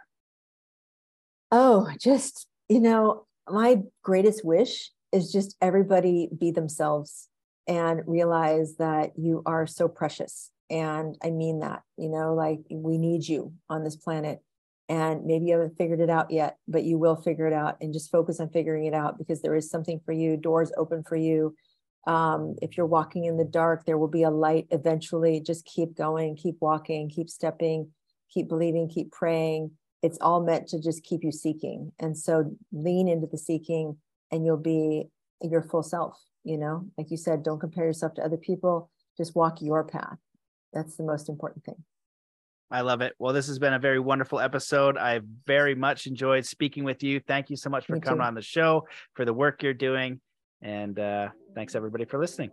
Oh, just, you know, my greatest wish is just everybody be themselves and realize that you are so precious. And I mean that, you know, like we need you on this planet. And maybe you haven't figured it out yet, but you will figure it out and just focus on figuring it out because there is something for you, doors open for you. Um, if you're walking in the dark, there will be a light eventually. Just keep going, keep walking, keep stepping, keep believing, keep praying. It's all meant to just keep you seeking. And so lean into the seeking and you'll be your full self. You know, like you said, don't compare yourself to other people, just walk your path. That's the most important thing. I love it. Well, this has been a very wonderful episode. I very much enjoyed speaking with you. Thank you so much for Me coming too. on the show, for the work you're doing. And uh, thanks everybody for listening.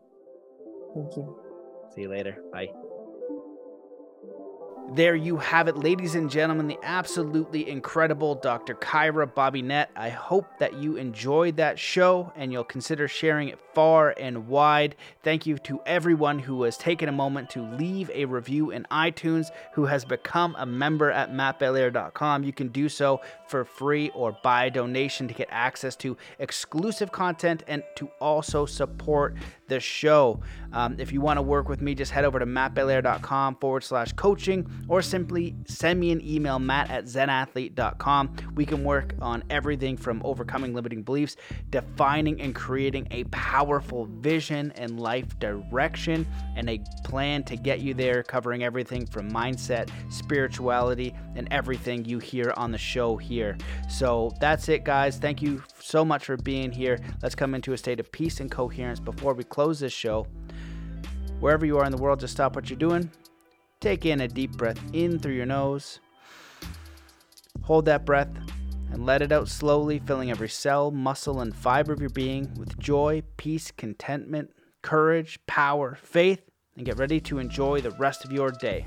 Thank you. See you later. Bye. There you have it, ladies and gentlemen, the absolutely incredible Dr. Kyra Bobinet. I hope that you enjoyed that show and you'll consider sharing it far and wide. Thank you to everyone who has taken a moment to leave a review in iTunes, who has become a member at mattbelair.com. You can do so for free or by donation to get access to exclusive content and to also support the show. Um, if you want to work with me, just head over to mattbelair.com forward slash coaching or simply send me an email, matt at zenathlete.com. We can work on everything from overcoming limiting beliefs, defining and creating a powerful vision and life direction, and a plan to get you there, covering everything from mindset, spirituality, and everything you hear on the show So that's it, guys. Thank you so much for being here. Let's come into a state of peace and coherence before we close this show. Wherever you are in the world, just stop what you're doing Take in a deep breath in through your nose. Hold that breath and let it out slowly, filling every cell, muscle, and fiber of your being with joy, peace, contentment, courage, power, faith, and get ready to enjoy the rest of your day.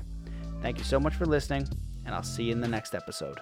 Thank you so much for listening, and I'll see you in the next episode.